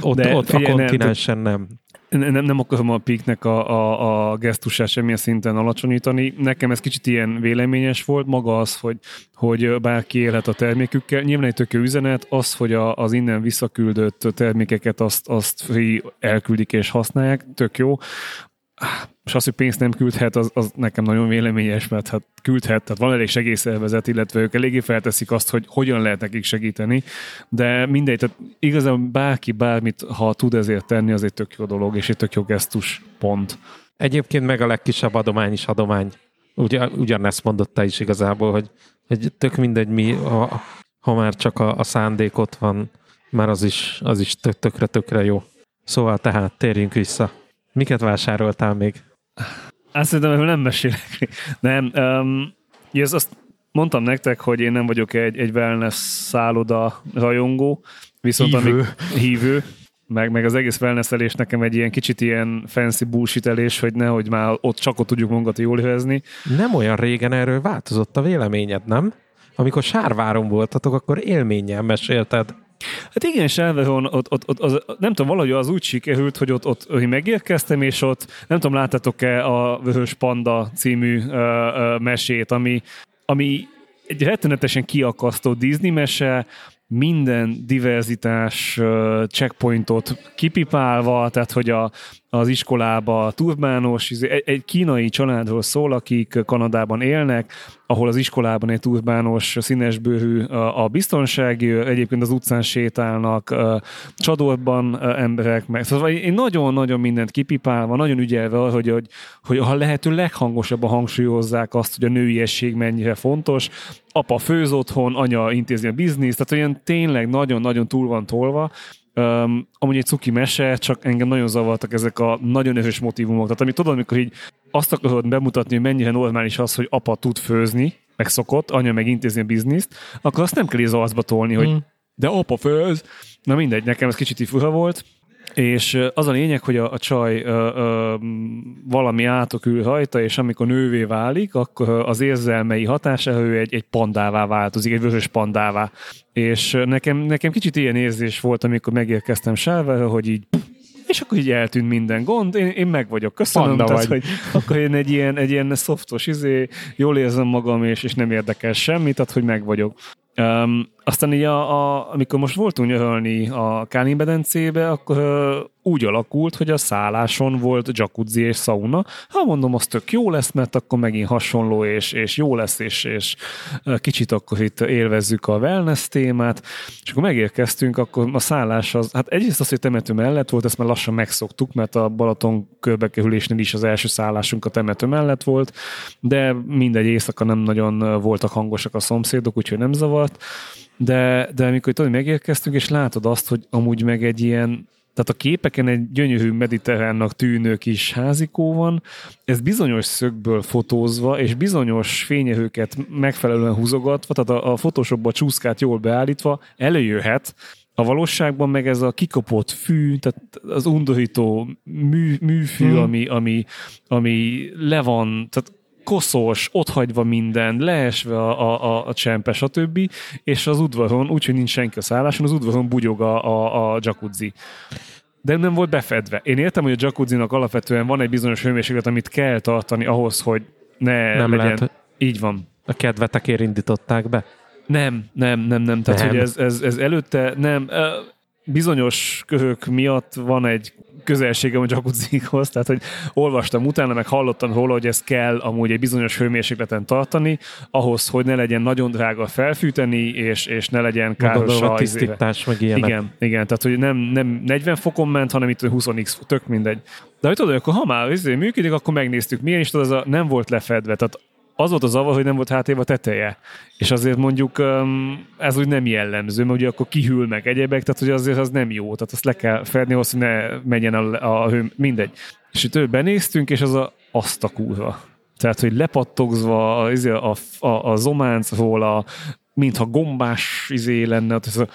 ott de ott figyelj, a kontinensen nem. nem, nem akarom a piknek a, a, a gesztusát semmilyen szinten alacsonyítani. Nekem ez kicsit ilyen véleményes volt, maga az, hogy, hogy bárki élhet a termékükkel. Nyilván egy tök üzenet, az, hogy a, az innen visszaküldött termékeket azt, azt free elküldik és használják, tök jó és az, hogy pénzt nem küldhet, az, az nekem nagyon véleményes, mert hát küldhet, tehát van elég segélyszervezet, illetve ők eléggé felteszik azt, hogy hogyan lehet nekik segíteni, de mindegy, tehát igazából bárki bármit, ha tud ezért tenni, az egy tök jó dolog, és egy tök jó gesztus, pont. Egyébként meg a legkisebb adomány is adomány. Ugyan, ugyanezt mondotta is igazából, hogy, hogy tök mindegy mi, ha, ha már csak a, a szándék ott van, már az is, az is tök, tökre, tökre jó. Szóval tehát térjünk vissza. Miket vásároltál még? Azt szerintem, hogy nem mesélek. Nem. Um, ez azt mondtam nektek, hogy én nem vagyok egy, egy wellness szálloda rajongó, viszont hívő. Amik, hívő, meg, meg az egész wellnesselés nekem egy ilyen kicsit ilyen fancy bullshitelés, hogy nehogy már ott csak ott tudjuk magunkat jól érezni. Nem olyan régen erről változott a véleményed, nem? Amikor Sárváron voltatok, akkor élménnyel mesélted. Hát igen, Selveron, ott, ott, ott, az, nem tudom, valahogy az úgy sikerült, hogy ott, ott hogy megérkeztem, és ott, nem tudom, láttátok-e a Vörös Panda című ö, ö, mesét, ami, ami egy rettenetesen kiakasztó Disney mese, minden diverzitás checkpointot kipipálva, tehát hogy a, az iskolába turbános, egy, egy kínai családról szól, akik Kanadában élnek, ahol az iskolában egy turbános, színesbőrű a, a biztonsági, egyébként az utcán sétálnak, csadorban emberek, meg. Szóval én nagyon-nagyon mindent kipipálva, nagyon ügyelve, hogy, hogy, hogy a lehető leghangosabban hangsúlyozzák azt, hogy a nőiesség mennyire fontos, apa főz otthon, anya intézi a bizniszt, tehát olyan tényleg nagyon-nagyon túl van tolva, Um, amúgy egy cuki mese, csak engem nagyon zavartak ezek a nagyon erős motivumok. Tehát amit tudod, amikor így azt akarod bemutatni, hogy mennyire normális az, hogy apa tud főzni, meg szokott, anya meg intézni a bizniszt, akkor azt nem kell arcba tolni, hogy mm. de apa főz. Na mindegy, nekem ez kicsit fura volt. És az a lényeg, hogy a, a csaj ö, ö, valami átokül rajta, és amikor nővé válik, akkor az érzelmei hatására ő egy, egy pandává változik, egy vörös pandává. És nekem, nekem kicsit ilyen érzés volt, amikor megérkeztem Sávere, hogy így és akkor így eltűnt minden gond, én, én meg vagyok, köszönöm, Panda tehát, vagy. hogy akkor én egy ilyen, egy ilyen szoftos izé, jól érzem magam, és, és nem érdekel semmit, tehát hogy meg vagyok. Um, aztán így a, a, amikor most voltunk nyaralni a Kálin bedencébe, akkor uh, úgy alakult, hogy a szálláson volt jacuzzi és sauna. Ha mondom, az tök jó lesz, mert akkor megint hasonló, és, és jó lesz, és, és kicsit akkor itt élvezzük a wellness témát. És akkor megérkeztünk, akkor a szállás az, hát egyrészt az, hogy temető mellett volt, ezt már lassan megszoktuk, mert a Balaton körbekerülésnél is az első szállásunk a temető mellett volt, de mindegy éjszaka nem nagyon voltak hangosak a szomszédok, úgyhogy nem zavart de, de amikor tudod, megérkeztünk, és látod azt, hogy amúgy meg egy ilyen tehát a képeken egy gyönyörű mediterránnak tűnő kis házikó van, ez bizonyos szögből fotózva, és bizonyos fényerőket megfelelően húzogatva, tehát a, a Photoshopba csúszkát jól beállítva előjöhet, a valóságban meg ez a kikopott fű, tehát az undorító mű, műfű, hmm. ami, ami, ami le van, tehát koszos, otthagyva minden, leesve a, a, a, a csempe, stb. És az udvaron, úgyhogy nincs senki a szálláson, az udvaron bugyog a, a, a jacuzzi de nem volt befedve. Én értem, hogy a jacuzzinak alapvetően van egy bizonyos hőmérséklet, amit kell tartani ahhoz, hogy ne nem legyen. Lehet, Így van. A kedvetekért indították be? Nem, nem, nem, nem. Tehát, nem. hogy ez, ez, ez előtte nem bizonyos köhök miatt van egy közelségem a jacuzzihoz, tehát hogy olvastam utána, meg hallottam róla, hogy ez kell amúgy egy bizonyos hőmérsékleten tartani, ahhoz, hogy ne legyen nagyon drága felfűteni, és, és ne legyen káros a tisztítás, meg ilyenek. Igen, igen, tehát hogy nem, nem 40 fokon ment, hanem itt 20x, tök mindegy. De hogy tudod, akkor ha már izé működik, akkor megnéztük, milyen is, tudod, az a, nem volt lefedve, tehát az volt az zavar, hogy nem volt hátév a teteje. És azért mondjuk ez úgy nem jellemző, mert ugye akkor kihűl meg egyebek, tehát hogy azért az nem jó, tehát azt le kell fedni, ahhoz, hogy ne menjen a, a hő, mindegy. És itt benéztünk, és az a, azt a kurva. Tehát, hogy lepattogzva a, izé, a, a, a zománcról, a, mintha gombás izé lenne, tehát ez a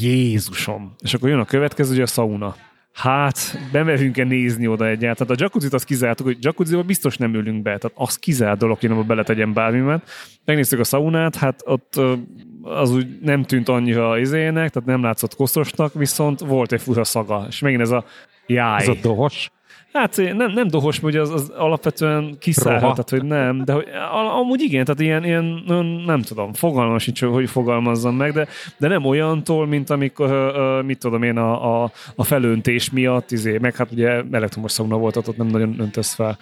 Jézusom. És akkor jön a következő, ugye a sauna. Hát, bemerünk-e nézni oda egyáltalán? A jacuzzit azt kizártuk, hogy jacuzziba biztos nem ülünk be, tehát az kizárt dolog, hogy nem beletegyem bármimet. Megnéztük a saunát, hát ott az úgy nem tűnt annyira izének, tehát nem látszott koszosnak, viszont volt egy fura szaga. És megint ez a Jáj. Ez a dohos. Hát nem, nem dohos, hogy az, az alapvetően kiszállhat, tehát hogy nem, de hogy, amúgy igen, tehát ilyen, ilyen nem tudom, fogalmam sincs, hogy fogalmazzam meg, de, de nem olyantól, mint amikor, mit tudom én, a, a, a felöntés miatt, izé, meg hát ugye elektromos szauna volt, ott nem nagyon öntesz fel.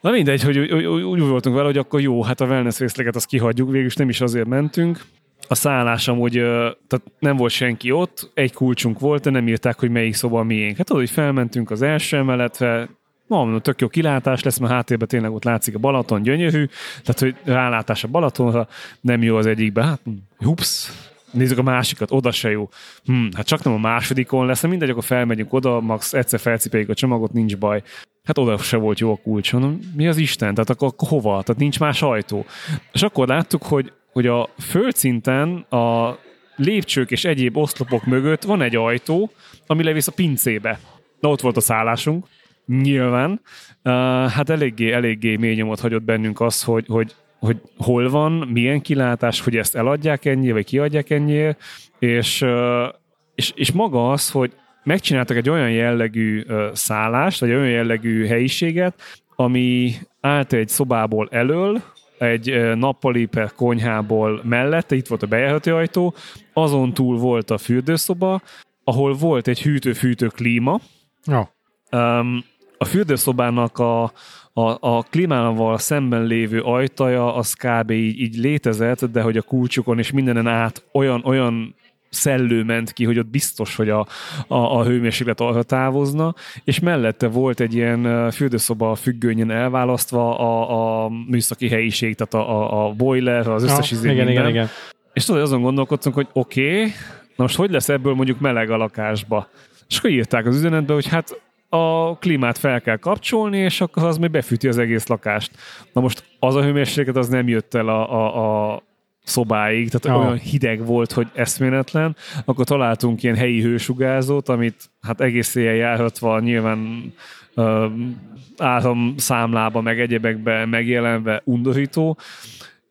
Na mindegy, hogy úgy, úgy voltunk vele, hogy akkor jó, hát a wellness részleget azt kihagyjuk, végülis nem is azért mentünk, a szállás amúgy, tehát nem volt senki ott, egy kulcsunk volt, de nem írták, hogy melyik szoba miénk. Hát hogy felmentünk az első emeletre, Ma mondom, tök jó kilátás lesz, mert háttérben tényleg ott látszik a Balaton, gyönyörű, tehát hogy rálátás a Balatonra, nem jó az egyikbe, hát hups, nézzük a másikat, oda se jó. Hm, hát csak nem a másodikon lesz, mindegy, akkor felmegyünk oda, max egyszer felcipeljük a csomagot, nincs baj. Hát oda se volt jó a kulcs. Mondom, mi az Isten? Tehát akkor, akkor hova? Tehát nincs más ajtó. És akkor láttuk, hogy hogy a földszinten a lépcsők és egyéb oszlopok mögött van egy ajtó, ami levisz a pincébe. Na ott volt a szállásunk, nyilván. Uh, hát eléggé, eléggé mély nyomot hagyott bennünk az, hogy, hogy, hogy hol van, milyen kilátás, hogy ezt eladják ennyi, vagy kiadják ennyi, és, és, és maga az, hogy megcsináltak egy olyan jellegű szállást, vagy olyan jellegű helyiséget, ami állt egy szobából elől, egy nappali per konyhából mellette, itt volt a bejelhető ajtó, azon túl volt a fürdőszoba, ahol volt egy hűtő-fűtő klíma. Ja. Um, a fürdőszobának a, a, a klímával szemben lévő ajtaja az kb. Így, így létezett, de hogy a kulcsukon és mindenen át olyan, olyan szellő ment ki, hogy ott biztos, hogy a, a, a hőmérséklet arra távozna, és mellette volt egy ilyen fürdőszoba függőnyen elválasztva a, a műszaki helyiség, tehát a, a, a boiler, az összes ja, izé igen, igen, igen. És tudod, azon gondolkodtunk, hogy oké, okay, na most hogy lesz ebből mondjuk meleg a lakásba? És akkor írták az üzenetbe, hogy hát a klímát fel kell kapcsolni, és akkor az még befűti az egész lakást. Na most az a hőmérséklet az nem jött el a, a, a szobáig, tehát ja. olyan hideg volt, hogy eszméletlen, akkor találtunk ilyen helyi hősugárzót, amit hát egész éjjel járhatva nyilván uh, áramszámlába, meg egyebekbe megjelenve undorító,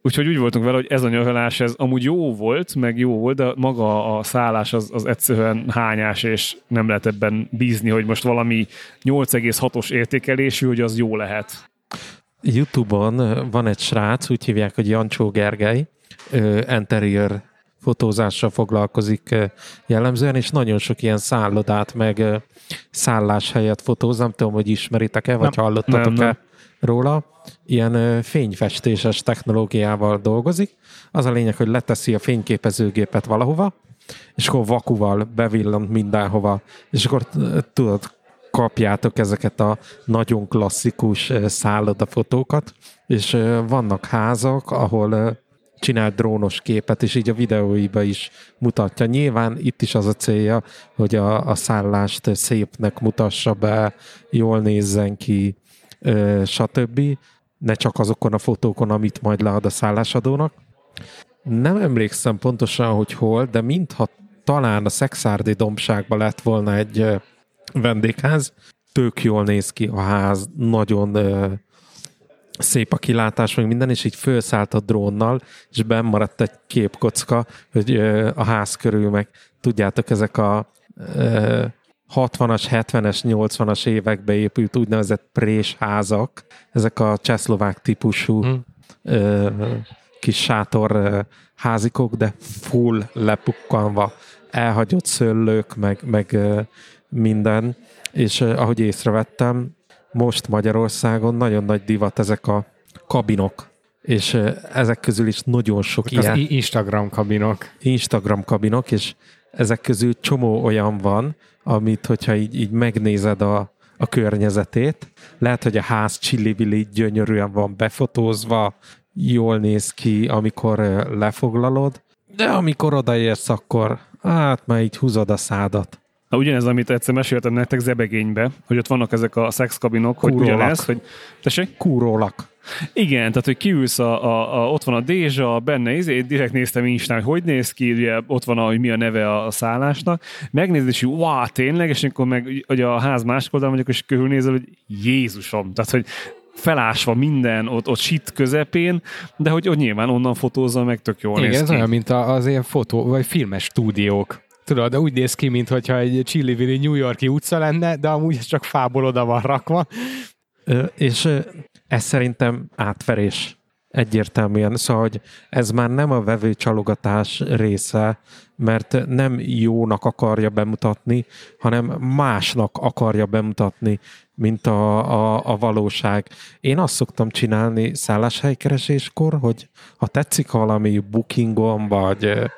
Úgyhogy úgy voltunk vele, hogy ez a nyaralás, ez amúgy jó volt, meg jó volt, de maga a szállás az, az egyszerűen hányás, és nem lehet ebben bízni, hogy most valami 8,6-os értékelésű, hogy az jó lehet. Youtube-on van egy srác, úgy hívják, hogy Jancsó Gergely, interior fotózással foglalkozik jellemzően, és nagyon sok ilyen szállodát, meg szálláshelyet fotóz, nem tudom, hogy ismeritek-e, vagy hallottatok-e róla. Ilyen fényfestéses technológiával dolgozik. Az a lényeg, hogy leteszi a fényképezőgépet valahova, és akkor vakuval bevillant mindenhova, és akkor tudod, kapjátok ezeket a nagyon klasszikus szállodafotókat, és vannak házak, ahol csinált drónos képet, és így a videóiba is mutatja. Nyilván itt is az a célja, hogy a, a szállást szépnek mutassa be, jól nézzen ki, stb. Ne csak azokon a fotókon, amit majd lead a szállásadónak. Nem emlékszem pontosan, hogy hol, de mintha talán a Szexárdi dombságban lett volna egy vendégház, tök jól néz ki a ház, nagyon szép a kilátás, meg minden, és így felszállt a drónnal, és benn maradt egy képkocka, hogy a ház körül meg. Tudjátok, ezek a 60-as, 70-es, 80-as évekbe épült úgynevezett présházak, ezek a csehszlovák típusú hmm. kis sátor házikok, de full lepukkanva, elhagyott szőlők, meg, meg minden, és ahogy észrevettem, most Magyarországon nagyon nagy divat ezek a kabinok, és ezek közül is nagyon sok az ilyen. Instagram kabinok. Instagram kabinok, és ezek közül csomó olyan van, amit, hogyha így, így megnézed a, a környezetét, lehet, hogy a ház csillibili gyönyörűen van befotózva, jól néz ki, amikor lefoglalod, de amikor odaérsz, akkor hát már így húzod a szádat. Na, ugyanez, amit egyszer meséltem nektek Zebegénybe, hogy ott vannak ezek a szexkabinok, hogy ugyanez, hogy... Tessék? Kúrólak. Igen, tehát hogy kiülsz, a, a, a, ott van a Dézsa, benne izé, direkt néztem Instán, hogy hogy néz ki, ugye ott van, a, hogy mi a neve a, a szállásnak, megnézed, és wow, tényleg, és akkor meg hogy a ház másik oldalon vagyok, és körülnézel, hogy Jézusom, tehát hogy felásva minden, ott, ott sit közepén, de hogy, hogy nyilván onnan fotózza meg tök jól Igen, néz ez ki. olyan, mint az ilyen fotó, vagy filmes stúdiók Tudod, de úgy néz ki, mintha egy Chili New Yorki utca lenne, de amúgy ez csak fából oda van rakva. Ö, és ez szerintem átverés egyértelműen. Szóval, hogy ez már nem a vevő csalogatás része, mert nem jónak akarja bemutatni, hanem másnak akarja bemutatni, mint a, a, a valóság. Én azt szoktam csinálni szálláshelykereséskor, hogy ha tetszik valami bookingon, vagy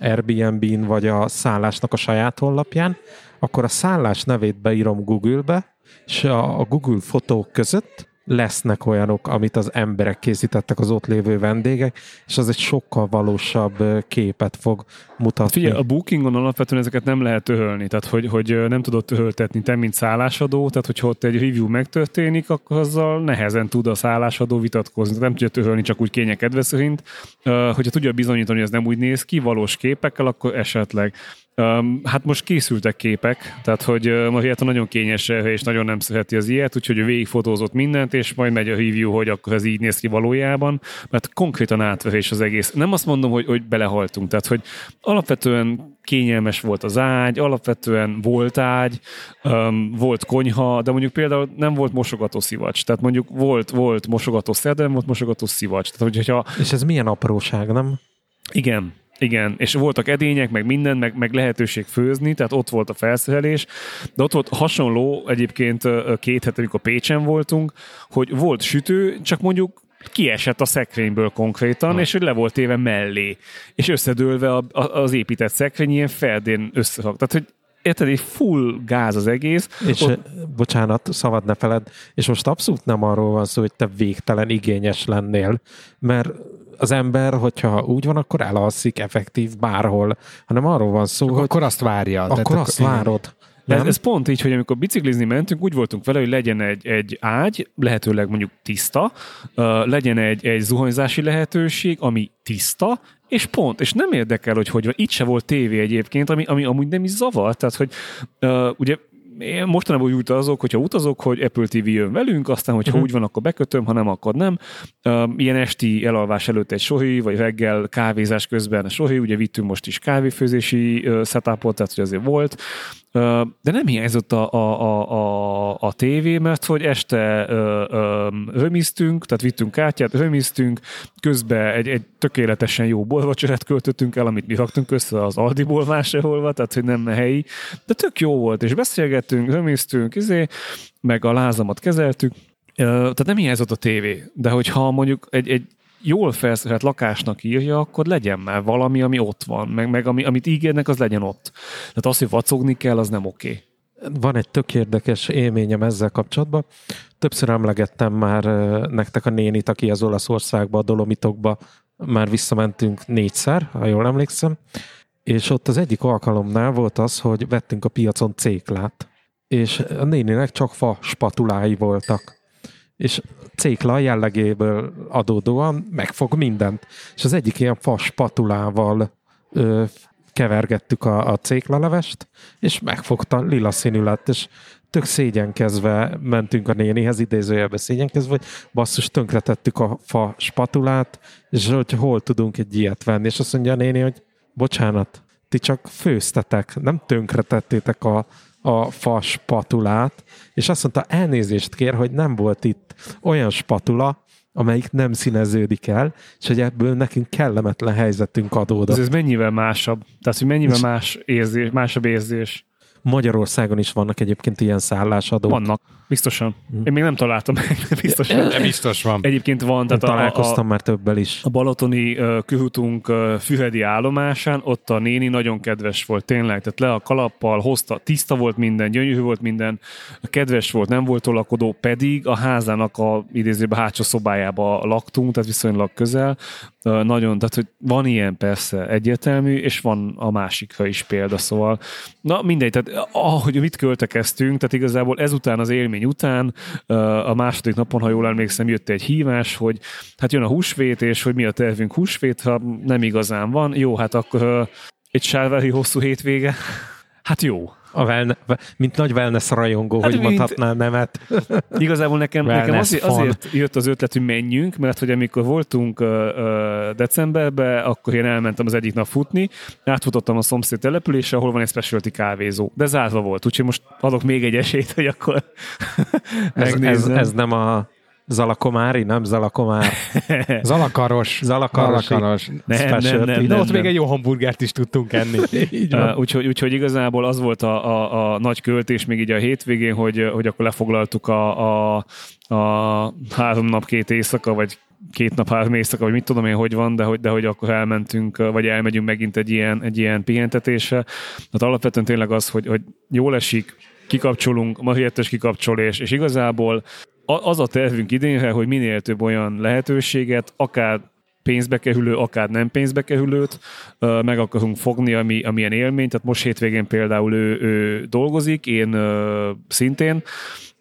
Airbnb-n, vagy a szállásnak a saját honlapján, akkor a szállás nevét beírom Google-be, és a, Google fotók között lesznek olyanok, amit az emberek készítettek az ott lévő vendégek, és az egy sokkal valósabb képet fog mutatni. Figyelj, a bookingon alapvetően ezeket nem lehet töhölni, tehát hogy, hogy nem tudod töhöltetni te, mint szállásadó, tehát hogyha ott egy review megtörténik, akkor azzal nehezen tud a szállásadó vitatkozni, nem tudja töhölni csak úgy kénye kedve. Hogyha tudja bizonyítani, hogy ez nem úgy néz ki, valós képekkel, akkor esetleg. Um, hát most készültek képek, tehát hogy uh, Marietta nagyon kényes és nagyon nem szereti az ilyet, úgyhogy végigfotózott mindent, és majd megy a review, hogy akkor ez így néz ki valójában, mert konkrétan átverés az egész. Nem azt mondom, hogy, hogy belehaltunk, tehát hogy alapvetően kényelmes volt az ágy, alapvetően volt ágy, um, volt konyha, de mondjuk például nem volt mosogató szivacs. Tehát mondjuk volt, volt mosogató szedem, volt mosogató szivacs. Tehát, hogyha... És ez milyen apróság, nem? Igen, igen, és voltak edények, meg minden, meg, meg lehetőség főzni, tehát ott volt a felszerelés, de ott volt hasonló egyébként két hete, amikor Pécsen voltunk, hogy volt sütő, csak mondjuk kiesett a szekrényből konkrétan, ha. és hogy le volt éve mellé, és összedőlve a, a, az épített szekrény ilyen ferdén összefog. Tehát, hogy érted, egy full gáz az egész. És ott... bocsánat, szabad ne feled, és most abszolút nem arról van szó, hogy te végtelen igényes lennél, mert az ember, hogyha úgy van, akkor elalszik effektív bárhol, hanem arról van szó, akkor, hogy... Akkor azt várja. Akkor tehát azt akkor, várod. Nem? Ez, ez pont így, hogy amikor biciklizni mentünk, úgy voltunk vele, hogy legyen egy, egy ágy, lehetőleg mondjuk tiszta, uh, legyen egy, egy zuhanyzási lehetőség, ami tiszta, és pont, és nem érdekel, hogy hogy van. Itt se volt tévé egyébként, ami, ami amúgy nem is zavar, tehát hogy uh, ugye én mostanában úgy utazok, hogyha utazok, hogy Apple TV jön velünk, aztán, hogyha uh-huh. úgy van, akkor bekötöm, ha nem, akkor nem. Ilyen esti elalvás előtt egy sohi, vagy reggel kávézás közben sohi, ugye vittünk most is kávéfőzési setupot, tehát hogy azért volt. De nem hiányzott a, a, a, a, a tévé, mert hogy este ö, römiztünk, tehát vittünk kártyát, römiztünk, közben egy, egy tökéletesen jó bolvacsorát költöttünk el, amit mi raktunk össze az Aldiból vásárolva, tehát hogy nem helyi, de tök jó volt, és beszélgettünk, römiztünk, izé, meg a lázamat kezeltük, tehát nem hiányzott a tévé, de hogyha mondjuk egy, egy jól felszerelt lakásnak írja, akkor legyen már valami, ami ott van, meg, meg ami, amit ígérnek, az legyen ott. Tehát az, hogy vacogni kell, az nem oké. Okay. Van egy tök érdekes élményem ezzel kapcsolatban. Többször emlegettem már nektek a nénit, aki az Olaszországba, a Dolomitokba már visszamentünk négyszer, ha jól emlékszem, és ott az egyik alkalomnál volt az, hogy vettünk a piacon céklát, és a néninek csak fa spatulái voltak. És cékla jellegéből adódóan megfog mindent. És az egyik ilyen fas patulával ö, kevergettük a, a céklalevest, és megfogta, lila színű lett, és tök szégyenkezve mentünk a nénihez, idézőjelbe szégyenkezve, hogy basszus, tönkretettük a fa spatulát, és hogy hol tudunk egy ilyet venni. És azt mondja a néni, hogy bocsánat, ti csak főztetek, nem tönkretettétek a, a fa spatulát, és azt mondta, elnézést kér, hogy nem volt itt olyan spatula, amelyik nem színeződik el, és hogy ebből nekünk kellemetlen helyzetünk adódott. Ez, ez mennyivel másabb? Tehát, hogy mennyivel más érzés, másabb érzés? Magyarországon is vannak egyébként ilyen szállásadók. Vannak, biztosan. Hm. Én még nem találtam meg, de biztosan. De biztos van. Egyébként van. Tehát Én találkoztam a, a, már többel is. A balatoni uh, kühutunk uh, Fühedi állomásán, ott a néni nagyon kedves volt, tényleg. Tehát le a kalappal, hozta, tiszta volt minden, gyönyörű volt minden, kedves volt, nem volt tolakodó, pedig a házának a idézőben hátsó szobájába laktunk, tehát viszonylag közel. Nagyon, tehát hogy van ilyen persze egyértelmű, és van a másikra is példa, szóval. Na mindegy, tehát ahogy mit költekeztünk, tehát igazából ezután az élmény után a második napon, ha jól emlékszem, jött egy hívás, hogy hát jön a húsvét, és hogy mi a tervünk húsvét, ha nem igazán van, jó, hát akkor egy sárvári hosszú hétvége, hát jó. A wellne, mint nagy wellness rajongó, hát hogy mint... mondhatnál nemet. Igazából nekem, nekem azért, azért jött az ötlet, hogy menjünk, mert hogy amikor voltunk uh, uh, decemberben, akkor én elmentem az egyik nap futni, átfutottam a szomszéd településre, ahol van egy specialty kávézó, de zárva volt, úgyhogy most adok még egy esélyt, hogy akkor ez, ez, ez nem a Zalakomári, nem Zalakomár. Zalakaros. Zalakaros. Zalakaros. Nem, nem, nem, De ott nem. még egy jó hamburgert is tudtunk enni. Uh, úgyhogy, úgyhogy igazából az volt a, a, a nagy költés még így a hétvégén, hogy, hogy akkor lefoglaltuk a, a, a három nap, két éjszaka, vagy két nap, három éjszaka, vagy mit tudom én, hogy van, de hogy, de hogy akkor elmentünk, vagy elmegyünk megint egy ilyen, egy ilyen pihentetésre. Tehát alapvetően tényleg az, hogy, hogy jól esik, kikapcsolunk, ma kikapcsol, és, és igazából az a tervünk idénre, hogy minél több olyan lehetőséget, akár pénzbe kerülő, akár nem pénzbe kerülőt meg akarunk fogni, ami, amilyen élmény. Tehát most hétvégén például ő, ő dolgozik, én szintén,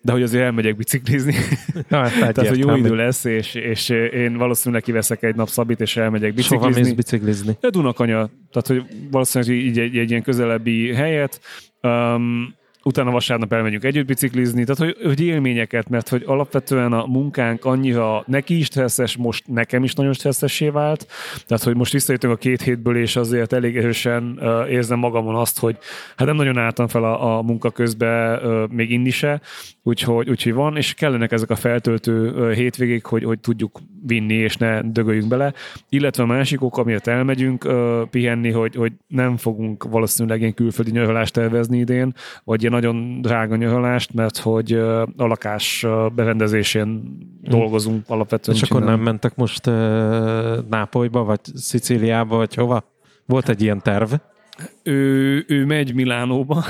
de hogy azért elmegyek biciklizni. Na, hát Tehát, hogy jó idő lesz, és, és én valószínűleg kiveszek egy nap szabit, és elmegyek biciklizni. Soha mész biciklizni? De Dunakanya. Tehát, hogy valószínűleg így egy, egy ilyen közelebbi helyet. Um, utána vasárnap elmegyünk együtt biciklizni, tehát hogy, hogy élményeket, mert hogy alapvetően a munkánk annyira neki is stresszes, most nekem is nagyon stresszessé vált, tehát hogy most visszajöttünk a két hétből, és azért elég erősen uh, érzem magamon azt, hogy hát nem nagyon álltam fel a, a munka közben uh, még inni se, úgyhogy, úgyhogy van, és kellenek ezek a feltöltő uh, hétvégék, hogy, hogy tudjuk vinni, és ne dögöljünk bele, illetve a másik ok, amiért elmegyünk uh, pihenni, hogy, hogy nem fogunk valószínűleg ilyen külföldi nyaralást tervezni idén, vagy nagyon drága nyaralást, mert hogy a lakás berendezésén dolgozunk alapvetően. És akkor nem mentek most Nápolyba, vagy Szicíliába, vagy hova? Volt egy ilyen terv? Ő, ő megy Milánóba.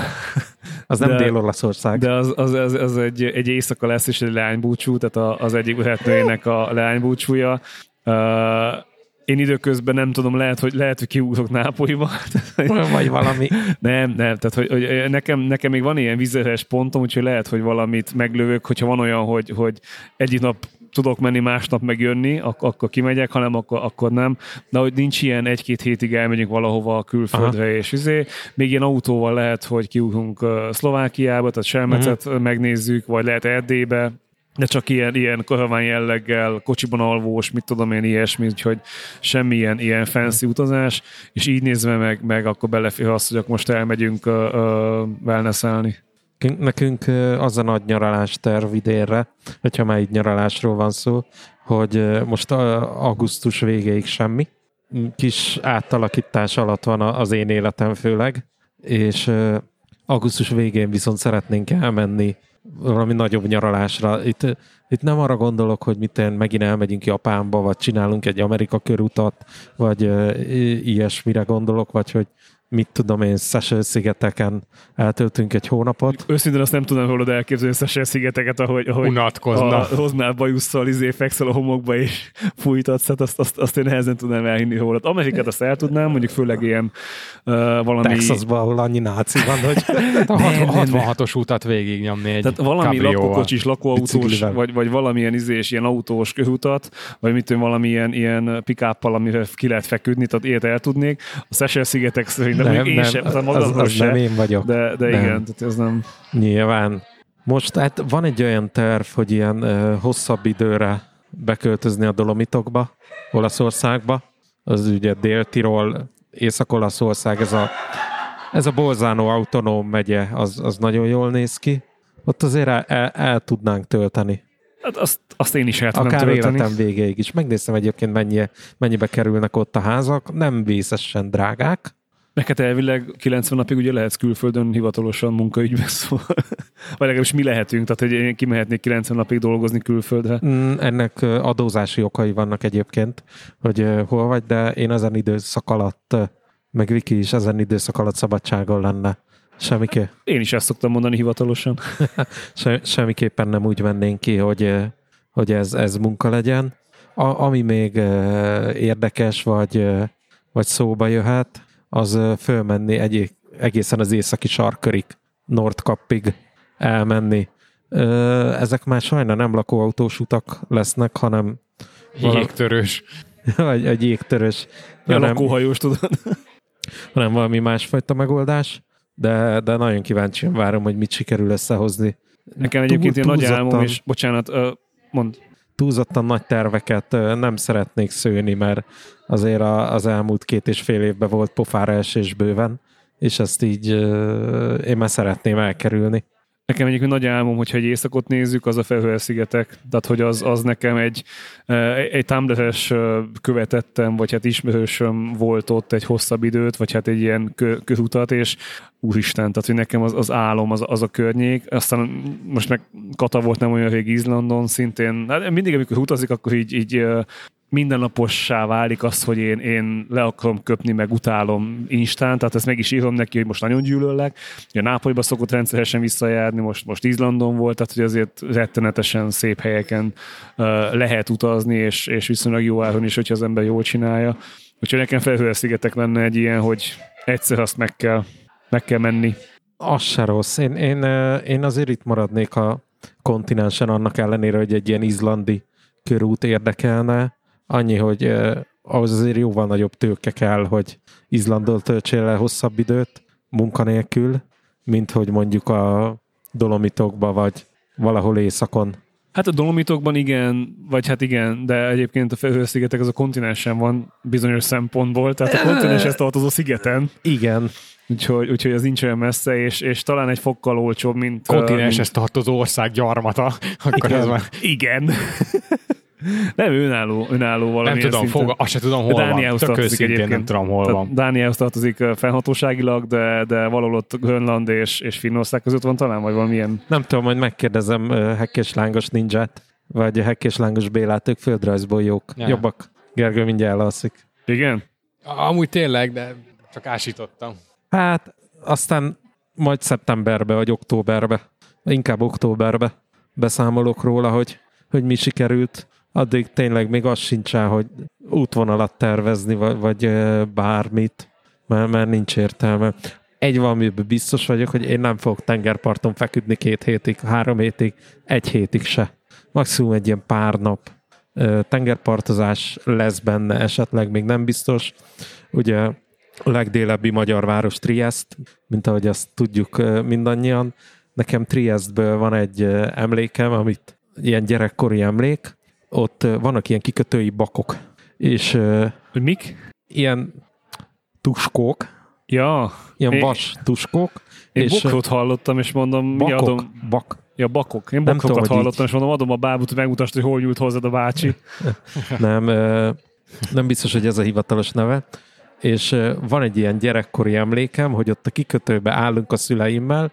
Az nem Dél-Olaszország. De az, az, az, az egy, egy éjszaka lesz, és egy leánybúcsú, tehát az egyik vehetőjének a leánybúcsúja. Uh, én időközben nem tudom, lehet, hogy, lehet, hogy kiúzok Nápolyba. Vagy valami. Nem, nem, tehát hogy, hogy nekem, nekem még van ilyen vizeres pontom, úgyhogy lehet, hogy valamit meglövök, hogyha van olyan, hogy, hogy egyik nap tudok menni, másnap megjönni, ak- akkor kimegyek, hanem akkor, akkor nem. De hogy nincs ilyen egy-két hétig elmegyünk valahova a külföldre, Aha. és izé, még ilyen autóval lehet, hogy kiúzunk Szlovákiába, tehát Selmecet uh-huh. megnézzük, vagy lehet Erdélybe, de csak ilyen, ilyen karaván jelleggel, kocsiban alvós, mit tudom én, ilyesmi, úgyhogy semmilyen ilyen fancy utazás, és így nézve meg, meg akkor belefér azt, hogy akkor most elmegyünk uh, uh, wellnesselni. Nekünk az a nagy nyaralás terv idénre, hogyha már így nyaralásról van szó, hogy most augusztus végéig semmi. Kis átalakítás alatt van az én életem főleg, és augusztus végén viszont szeretnénk elmenni valami nagyobb nyaralásra. Itt, itt nem arra gondolok, hogy mit megint elmegyünk Japánba, vagy csinálunk egy Amerika körutat, vagy ilyesmire gondolok, vagy hogy mit tudom én, Seychelles szigeteken eltöltünk egy hónapot. Őszintén azt nem tudom hol oda elképzelni Seychelles szigeteket, ahogy, ahogy Unatkozna. A, hoznál bajusszal, izé, fekszel a homokba és fújtatsz, hát azt, azt, azt én nehezen tudnám elhinni hol. Amerikát azt el tudnám, mondjuk főleg ilyen uh, valami... Texasban, ahol annyi náci van, hogy a 66-os utat végignyomni egy Tehát valami lakókocsis, lakóautós, vagy, vagy valamilyen izés, ilyen autós köhutat, vagy mit tudom, valami ilyen, pikáppal, amire ki lehet feküdni, tehát ilyet el tudnék. A Seychelles szigetek szerint nem, nem, én nem, sem, az, az, az nem én vagyok. De, de nem. igen, tehát ez nem... Nyilván. Most hát van egy olyan terv, hogy ilyen uh, hosszabb időre beköltözni a Dolomitokba, Olaszországba. Az ugye Dél-Tirol, Észak-Olaszország, ez a, ez a Bolzano autonóm megye, az, az nagyon jól néz ki. Ott azért el, el, el tudnánk tölteni. Hát azt, azt én is el tudom Akár tölteni. életem végéig is. Megnéztem egyébként mennyi, mennyibe kerülnek ott a házak. Nem vészesen drágák. Meg hát elvileg 90 napig ugye lehetsz külföldön hivatalosan munkaügyben, szóval, vagy legalábbis mi lehetünk, tehát hogy én kimehetnék 90 napig dolgozni külföldre. Mm, ennek adózási okai vannak egyébként, hogy hol vagy, de én ezen időszak alatt, meg Viki is ezen időszak alatt szabadságon lenne. Semmiké. Én is ezt szoktam mondani hivatalosan. Se, semmiképpen nem úgy vennénk ki, hogy, hogy ez, ez munka legyen. A, ami még érdekes, vagy, vagy szóba jöhet, az fölmenni egy, egészen az északi sarkörig, Nordkappig elmenni. Ezek már sajna nem lakóautós utak lesznek, hanem jégtörős. Vagy egy jégtörős. Ja, lakóhajós, tudod. hanem valami másfajta megoldás. de, de nagyon kíváncsian várom, hogy mit sikerül összehozni. Nekem egyébként ilyen nagy álmom, és bocsánat, mond. Túlzottan nagy terveket nem szeretnék szőni, mert azért az elmúlt két és fél évben volt pofára esés bőven, és ezt így én már szeretném elkerülni. Nekem egyébként nagy álmom, hogyha egy éjszakot nézzük, az a Fehérszigetek. Tehát, hogy az, az nekem egy, egy támletes követettem, vagy hát ismerősöm volt ott egy hosszabb időt, vagy hát egy ilyen közutat, és úristen, tehát, hogy nekem az, az álom, az, az a környék. Aztán most meg Kata volt nem olyan rég Izlandon, szintén, hát mindig, amikor utazik, akkor így, így mindennapossá válik az, hogy én, én le akarom köpni, meg utálom instán, tehát ezt meg is írom neki, hogy most nagyon gyűlöllek. A Nápolyba szokott rendszeresen visszajárni, most, most Izlandon volt, tehát hogy azért rettenetesen szép helyeken uh, lehet utazni, és, és viszonylag jó áron is, hogyha az ember jól csinálja. Úgyhogy nekem felhőre-szigetek lenne egy ilyen, hogy egyszer azt meg kell, meg kell menni. Az se rossz. Én, én, én azért itt maradnék a kontinensen, annak ellenére, hogy egy ilyen izlandi körút érdekelne Annyi, hogy eh, ahhoz azért jóval nagyobb tőke kell, hogy Izlandon töltsél le hosszabb időt munkanélkül, mint hogy mondjuk a Dolomitokba vagy valahol északon. Hát a Dolomitokban igen, vagy hát igen, de egyébként a Fehérszigetek az a kontinensen van bizonyos szempontból, tehát a kontinenshez tartozó szigeten. Igen. Úgyhogy, úgyhogy ez nincs olyan messze, és, és talán egy fokkal olcsóbb, mint... Kontinenshez mint... tartozó ország gyarmata. Akkor igen. ez már... Igen. Nem, önálló, önálló valami. Nem tudom, fog, azt sem tudom, hol Dániához van. Tök egyébként. nem tudom, hol van. Dániához tartozik fennhatóságilag, de, de valahol ott Grönland és, és Finnország között van talán, vagy valamilyen. Nem tudom, majd megkérdezem Hekkés Lángos ninját, vagy Hekkés Lángos Bélát, ők földrajzból jók, ja. jobbak. Gergő mindjárt elalszik. Igen? Amúgy tényleg, de csak ásítottam. Hát, aztán majd szeptemberbe, vagy októberbe, inkább októberbe beszámolok róla, hogy, hogy mi sikerült addig tényleg még az sincsen, hogy útvonalat tervezni, vagy, vagy bármit, mert, mert nincs értelme. Egy valamiben biztos vagyok, hogy én nem fogok tengerparton feküdni két hétig, három hétig, egy hétig se. Maximum egy ilyen pár nap tengerpartozás lesz benne, esetleg még nem biztos. Ugye a legdélebbi magyar város Triest, mint ahogy azt tudjuk mindannyian. Nekem Triestből van egy emlékem, amit ilyen gyerekkori emlék, ott vannak ilyen kikötői bakok, és... Hogy mik? Ilyen tuskók. Ja. Ilyen vas tuskók. Én és bokrot hallottam, és mondom, bakok, mi adom... Bak. Ja, bakok. Én bokrokat hallottam, így... és mondom, adom a bábút, hogy megmutasd, hogy hol nyújt hozzád a bácsi. nem, nem biztos, hogy ez a hivatalos neve. És van egy ilyen gyerekkori emlékem, hogy ott a kikötőbe állunk a szüleimmel,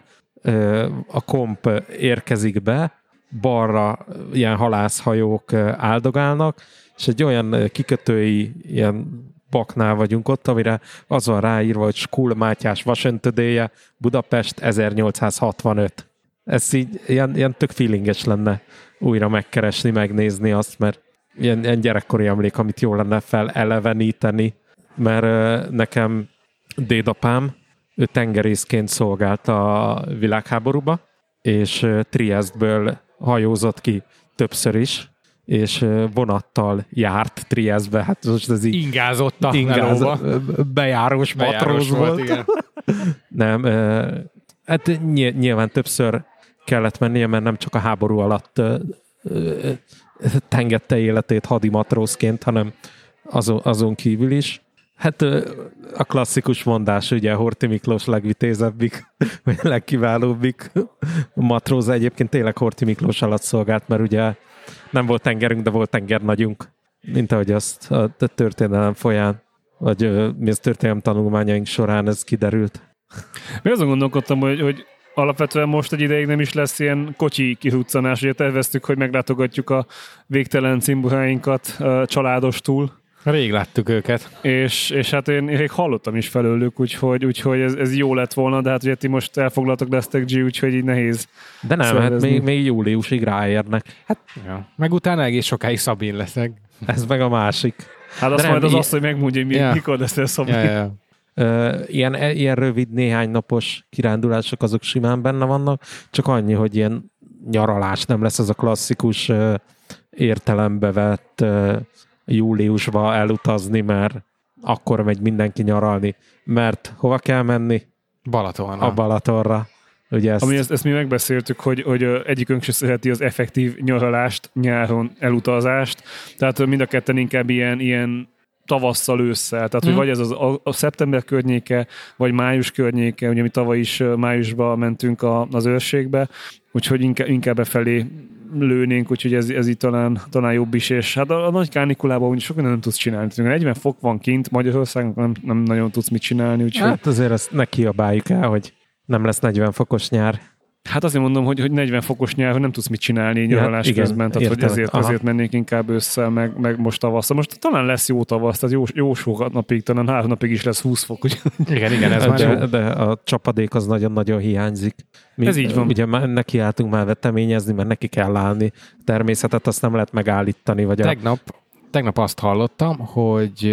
a komp érkezik be, balra ilyen halászhajók áldogálnak, és egy olyan kikötői ilyen baknál vagyunk ott, amire az van ráírva, hogy Skul Mátyás vasöntödéje, Budapest 1865. Ez így ilyen, ilyen tök feelinges lenne újra megkeresni, megnézni azt, mert ilyen, ilyen gyerekkori emlék, amit jó lenne feleleveníteni, mert nekem dédapám, ő tengerészként szolgált a világháborúba, és Triestből hajózott ki többször is, és vonattal járt Trieste-be, hát most ez így... Ingázott a ingáz, bejárós, bejárós matróz volt. volt. Igen. nem, hát nyilván többször kellett mennie, mert nem csak a háború alatt tengette életét hadimatrózként, hanem azon, azon kívül is. Hát a klasszikus mondás, ugye Horti Miklós legvitézebbik, vagy legkiválóbbik matróza egyébként tényleg Horti Miklós alatt szolgált, mert ugye nem volt tengerünk, de volt tenger nagyunk, mint ahogy azt a történelem folyán, vagy mi az történelem tanulmányaink során ez kiderült. Mi azon gondolkodtam, hogy, hogy alapvetően most egy ideig nem is lesz ilyen kocsi kihuccanás, ugye terveztük, hogy meglátogatjuk a végtelen cimburáinkat családostul, Rég láttuk őket. És, és hát én rég hallottam is felőlük, úgyhogy, úgyhogy ez, ez jó lett volna, de hát ugye ti most elfoglaltak lesztek G, úgyhogy így nehéz. De nem, szervezni. hát még, még júliusig ráérnek. Hát, ja. meg utána egész sokáig Szabin leszek. Ez meg a másik. Hát azt majd az azt, hogy megmondja, hogy mi, ja. mikor lesz ez Szabin. Ja. Uh, ilyen, e, ilyen rövid, néhány napos kirándulások azok simán benne vannak, csak annyi, hogy ilyen nyaralás nem lesz az a klasszikus uh, értelembe vett uh, júliusba elutazni, mert akkor megy mindenki nyaralni. Mert hova kell menni? Balatonra. a Balatonra. Ugye ezt, Ami ezt, ezt mi megbeszéltük, hogy, hogy egyikünk se szereti az effektív nyaralást, nyáron elutazást, tehát mind a ketten inkább ilyen, ilyen tavasszal ősszel, tehát hogy Mhm. vagy ez az, a, a szeptember környéke, vagy május környéke, ugye mi tavaly is májusban mentünk a, az őrségbe, úgyhogy inkább, inkább befelé lőnénk, úgyhogy ez, ez így talán, talán jobb is, és hát a, a nagy kánikulában úgy sok mindent nem tudsz csinálni. 40 fok van kint, Magyarországon nem, nem nagyon tudsz mit csinálni, úgyhogy hát azért ezt ne kiabáljuk el, hogy nem lesz 40 fokos nyár. Hát azért mondom, hogy, hogy 40 fokos nyelven nem tudsz mit csinálni nyaralás igen, közben, tehát hogy értem. ezért, Aha. ezért mennék inkább össze, meg, meg most tavasszal. Most talán lesz jó tavasz, tehát jó, jó sok napig, talán három napig is lesz 20 fok, ugye? Igen, igen, ez már jó. de, de a csapadék az nagyon-nagyon hiányzik. Mi, Ez így van. Ugye már nekiálltunk már veteményezni, mert neki kell állni. Természetet azt nem lehet megállítani, vagy a, Tegnap, tegnap azt hallottam, hogy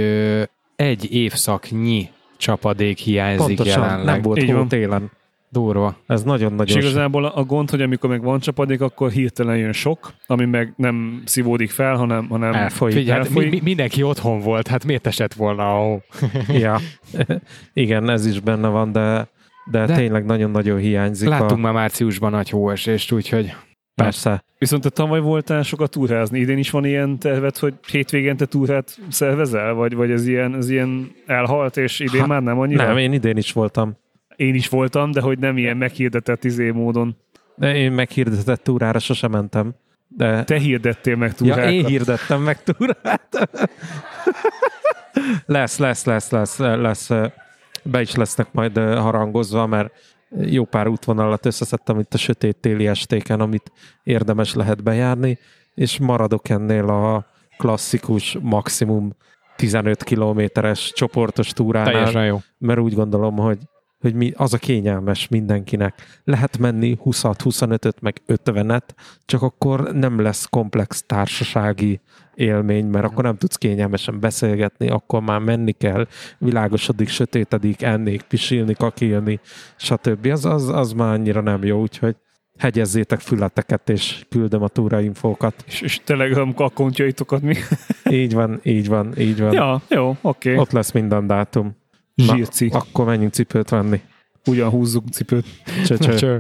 egy évszaknyi csapadék hiányzik pontosan jelenleg. nem volt Így hó télen. Durva. Ez És nagyon-nagyon igazából a gond, hogy amikor meg van csapadék, akkor hirtelen jön sok, ami meg nem szívódik fel, hanem, hanem elfolyik. Figyelj, hát mi, elfolyik. mi, mindenki otthon volt, hát miért esett volna a hó? ja. Igen, ez is benne van, de, de, De- tényleg nagyon-nagyon hiányzik. Láttunk a, már márciusban nagy hóesést, úgyhogy Persze. Viszont te tavaly voltál sokat túrázni. Idén is van ilyen terved, hogy hétvégén te túrát szervezel? Vagy, vagy ez, ilyen, ez ilyen elhalt, és idén Ha- már nem annyira? Nem, én idén is voltam. Én is voltam, de hogy nem ilyen meghirdetett izé módon. De én meghirdetett túrára sosem mentem. De Te hirdettél meg ja, túrákat. én hirdettem meg túrát. lesz, lesz, lesz, lesz, lesz. Be is lesznek majd harangozva, mert jó pár útvonalat összeszedtem itt a sötét téli estéken, amit érdemes lehet bejárni, és maradok ennél a klasszikus maximum 15 kilométeres csoportos túránál, teljesen jó. mert úgy gondolom, hogy, hogy mi, az a kényelmes mindenkinek. Lehet menni 20 25-öt, meg 50-et, csak akkor nem lesz komplex társasági élmény, mert akkor nem tudsz kényelmesen beszélgetni, akkor már menni kell, világosodik, sötétedik, ennék, pisilni, kakilni, stb. Az, az, az már annyira nem jó, úgyhogy hegyezzétek fületeket, és küldöm a túrainfókat. És, és Telegram akkontjaitokat mi? Így van, így van, így van. ja, jó, oké. Okay. Ott lesz minden dátum. Na, Zsírci. akkor menjünk cipőt venni. Ugyan húzzuk cipőt. Csö, csö.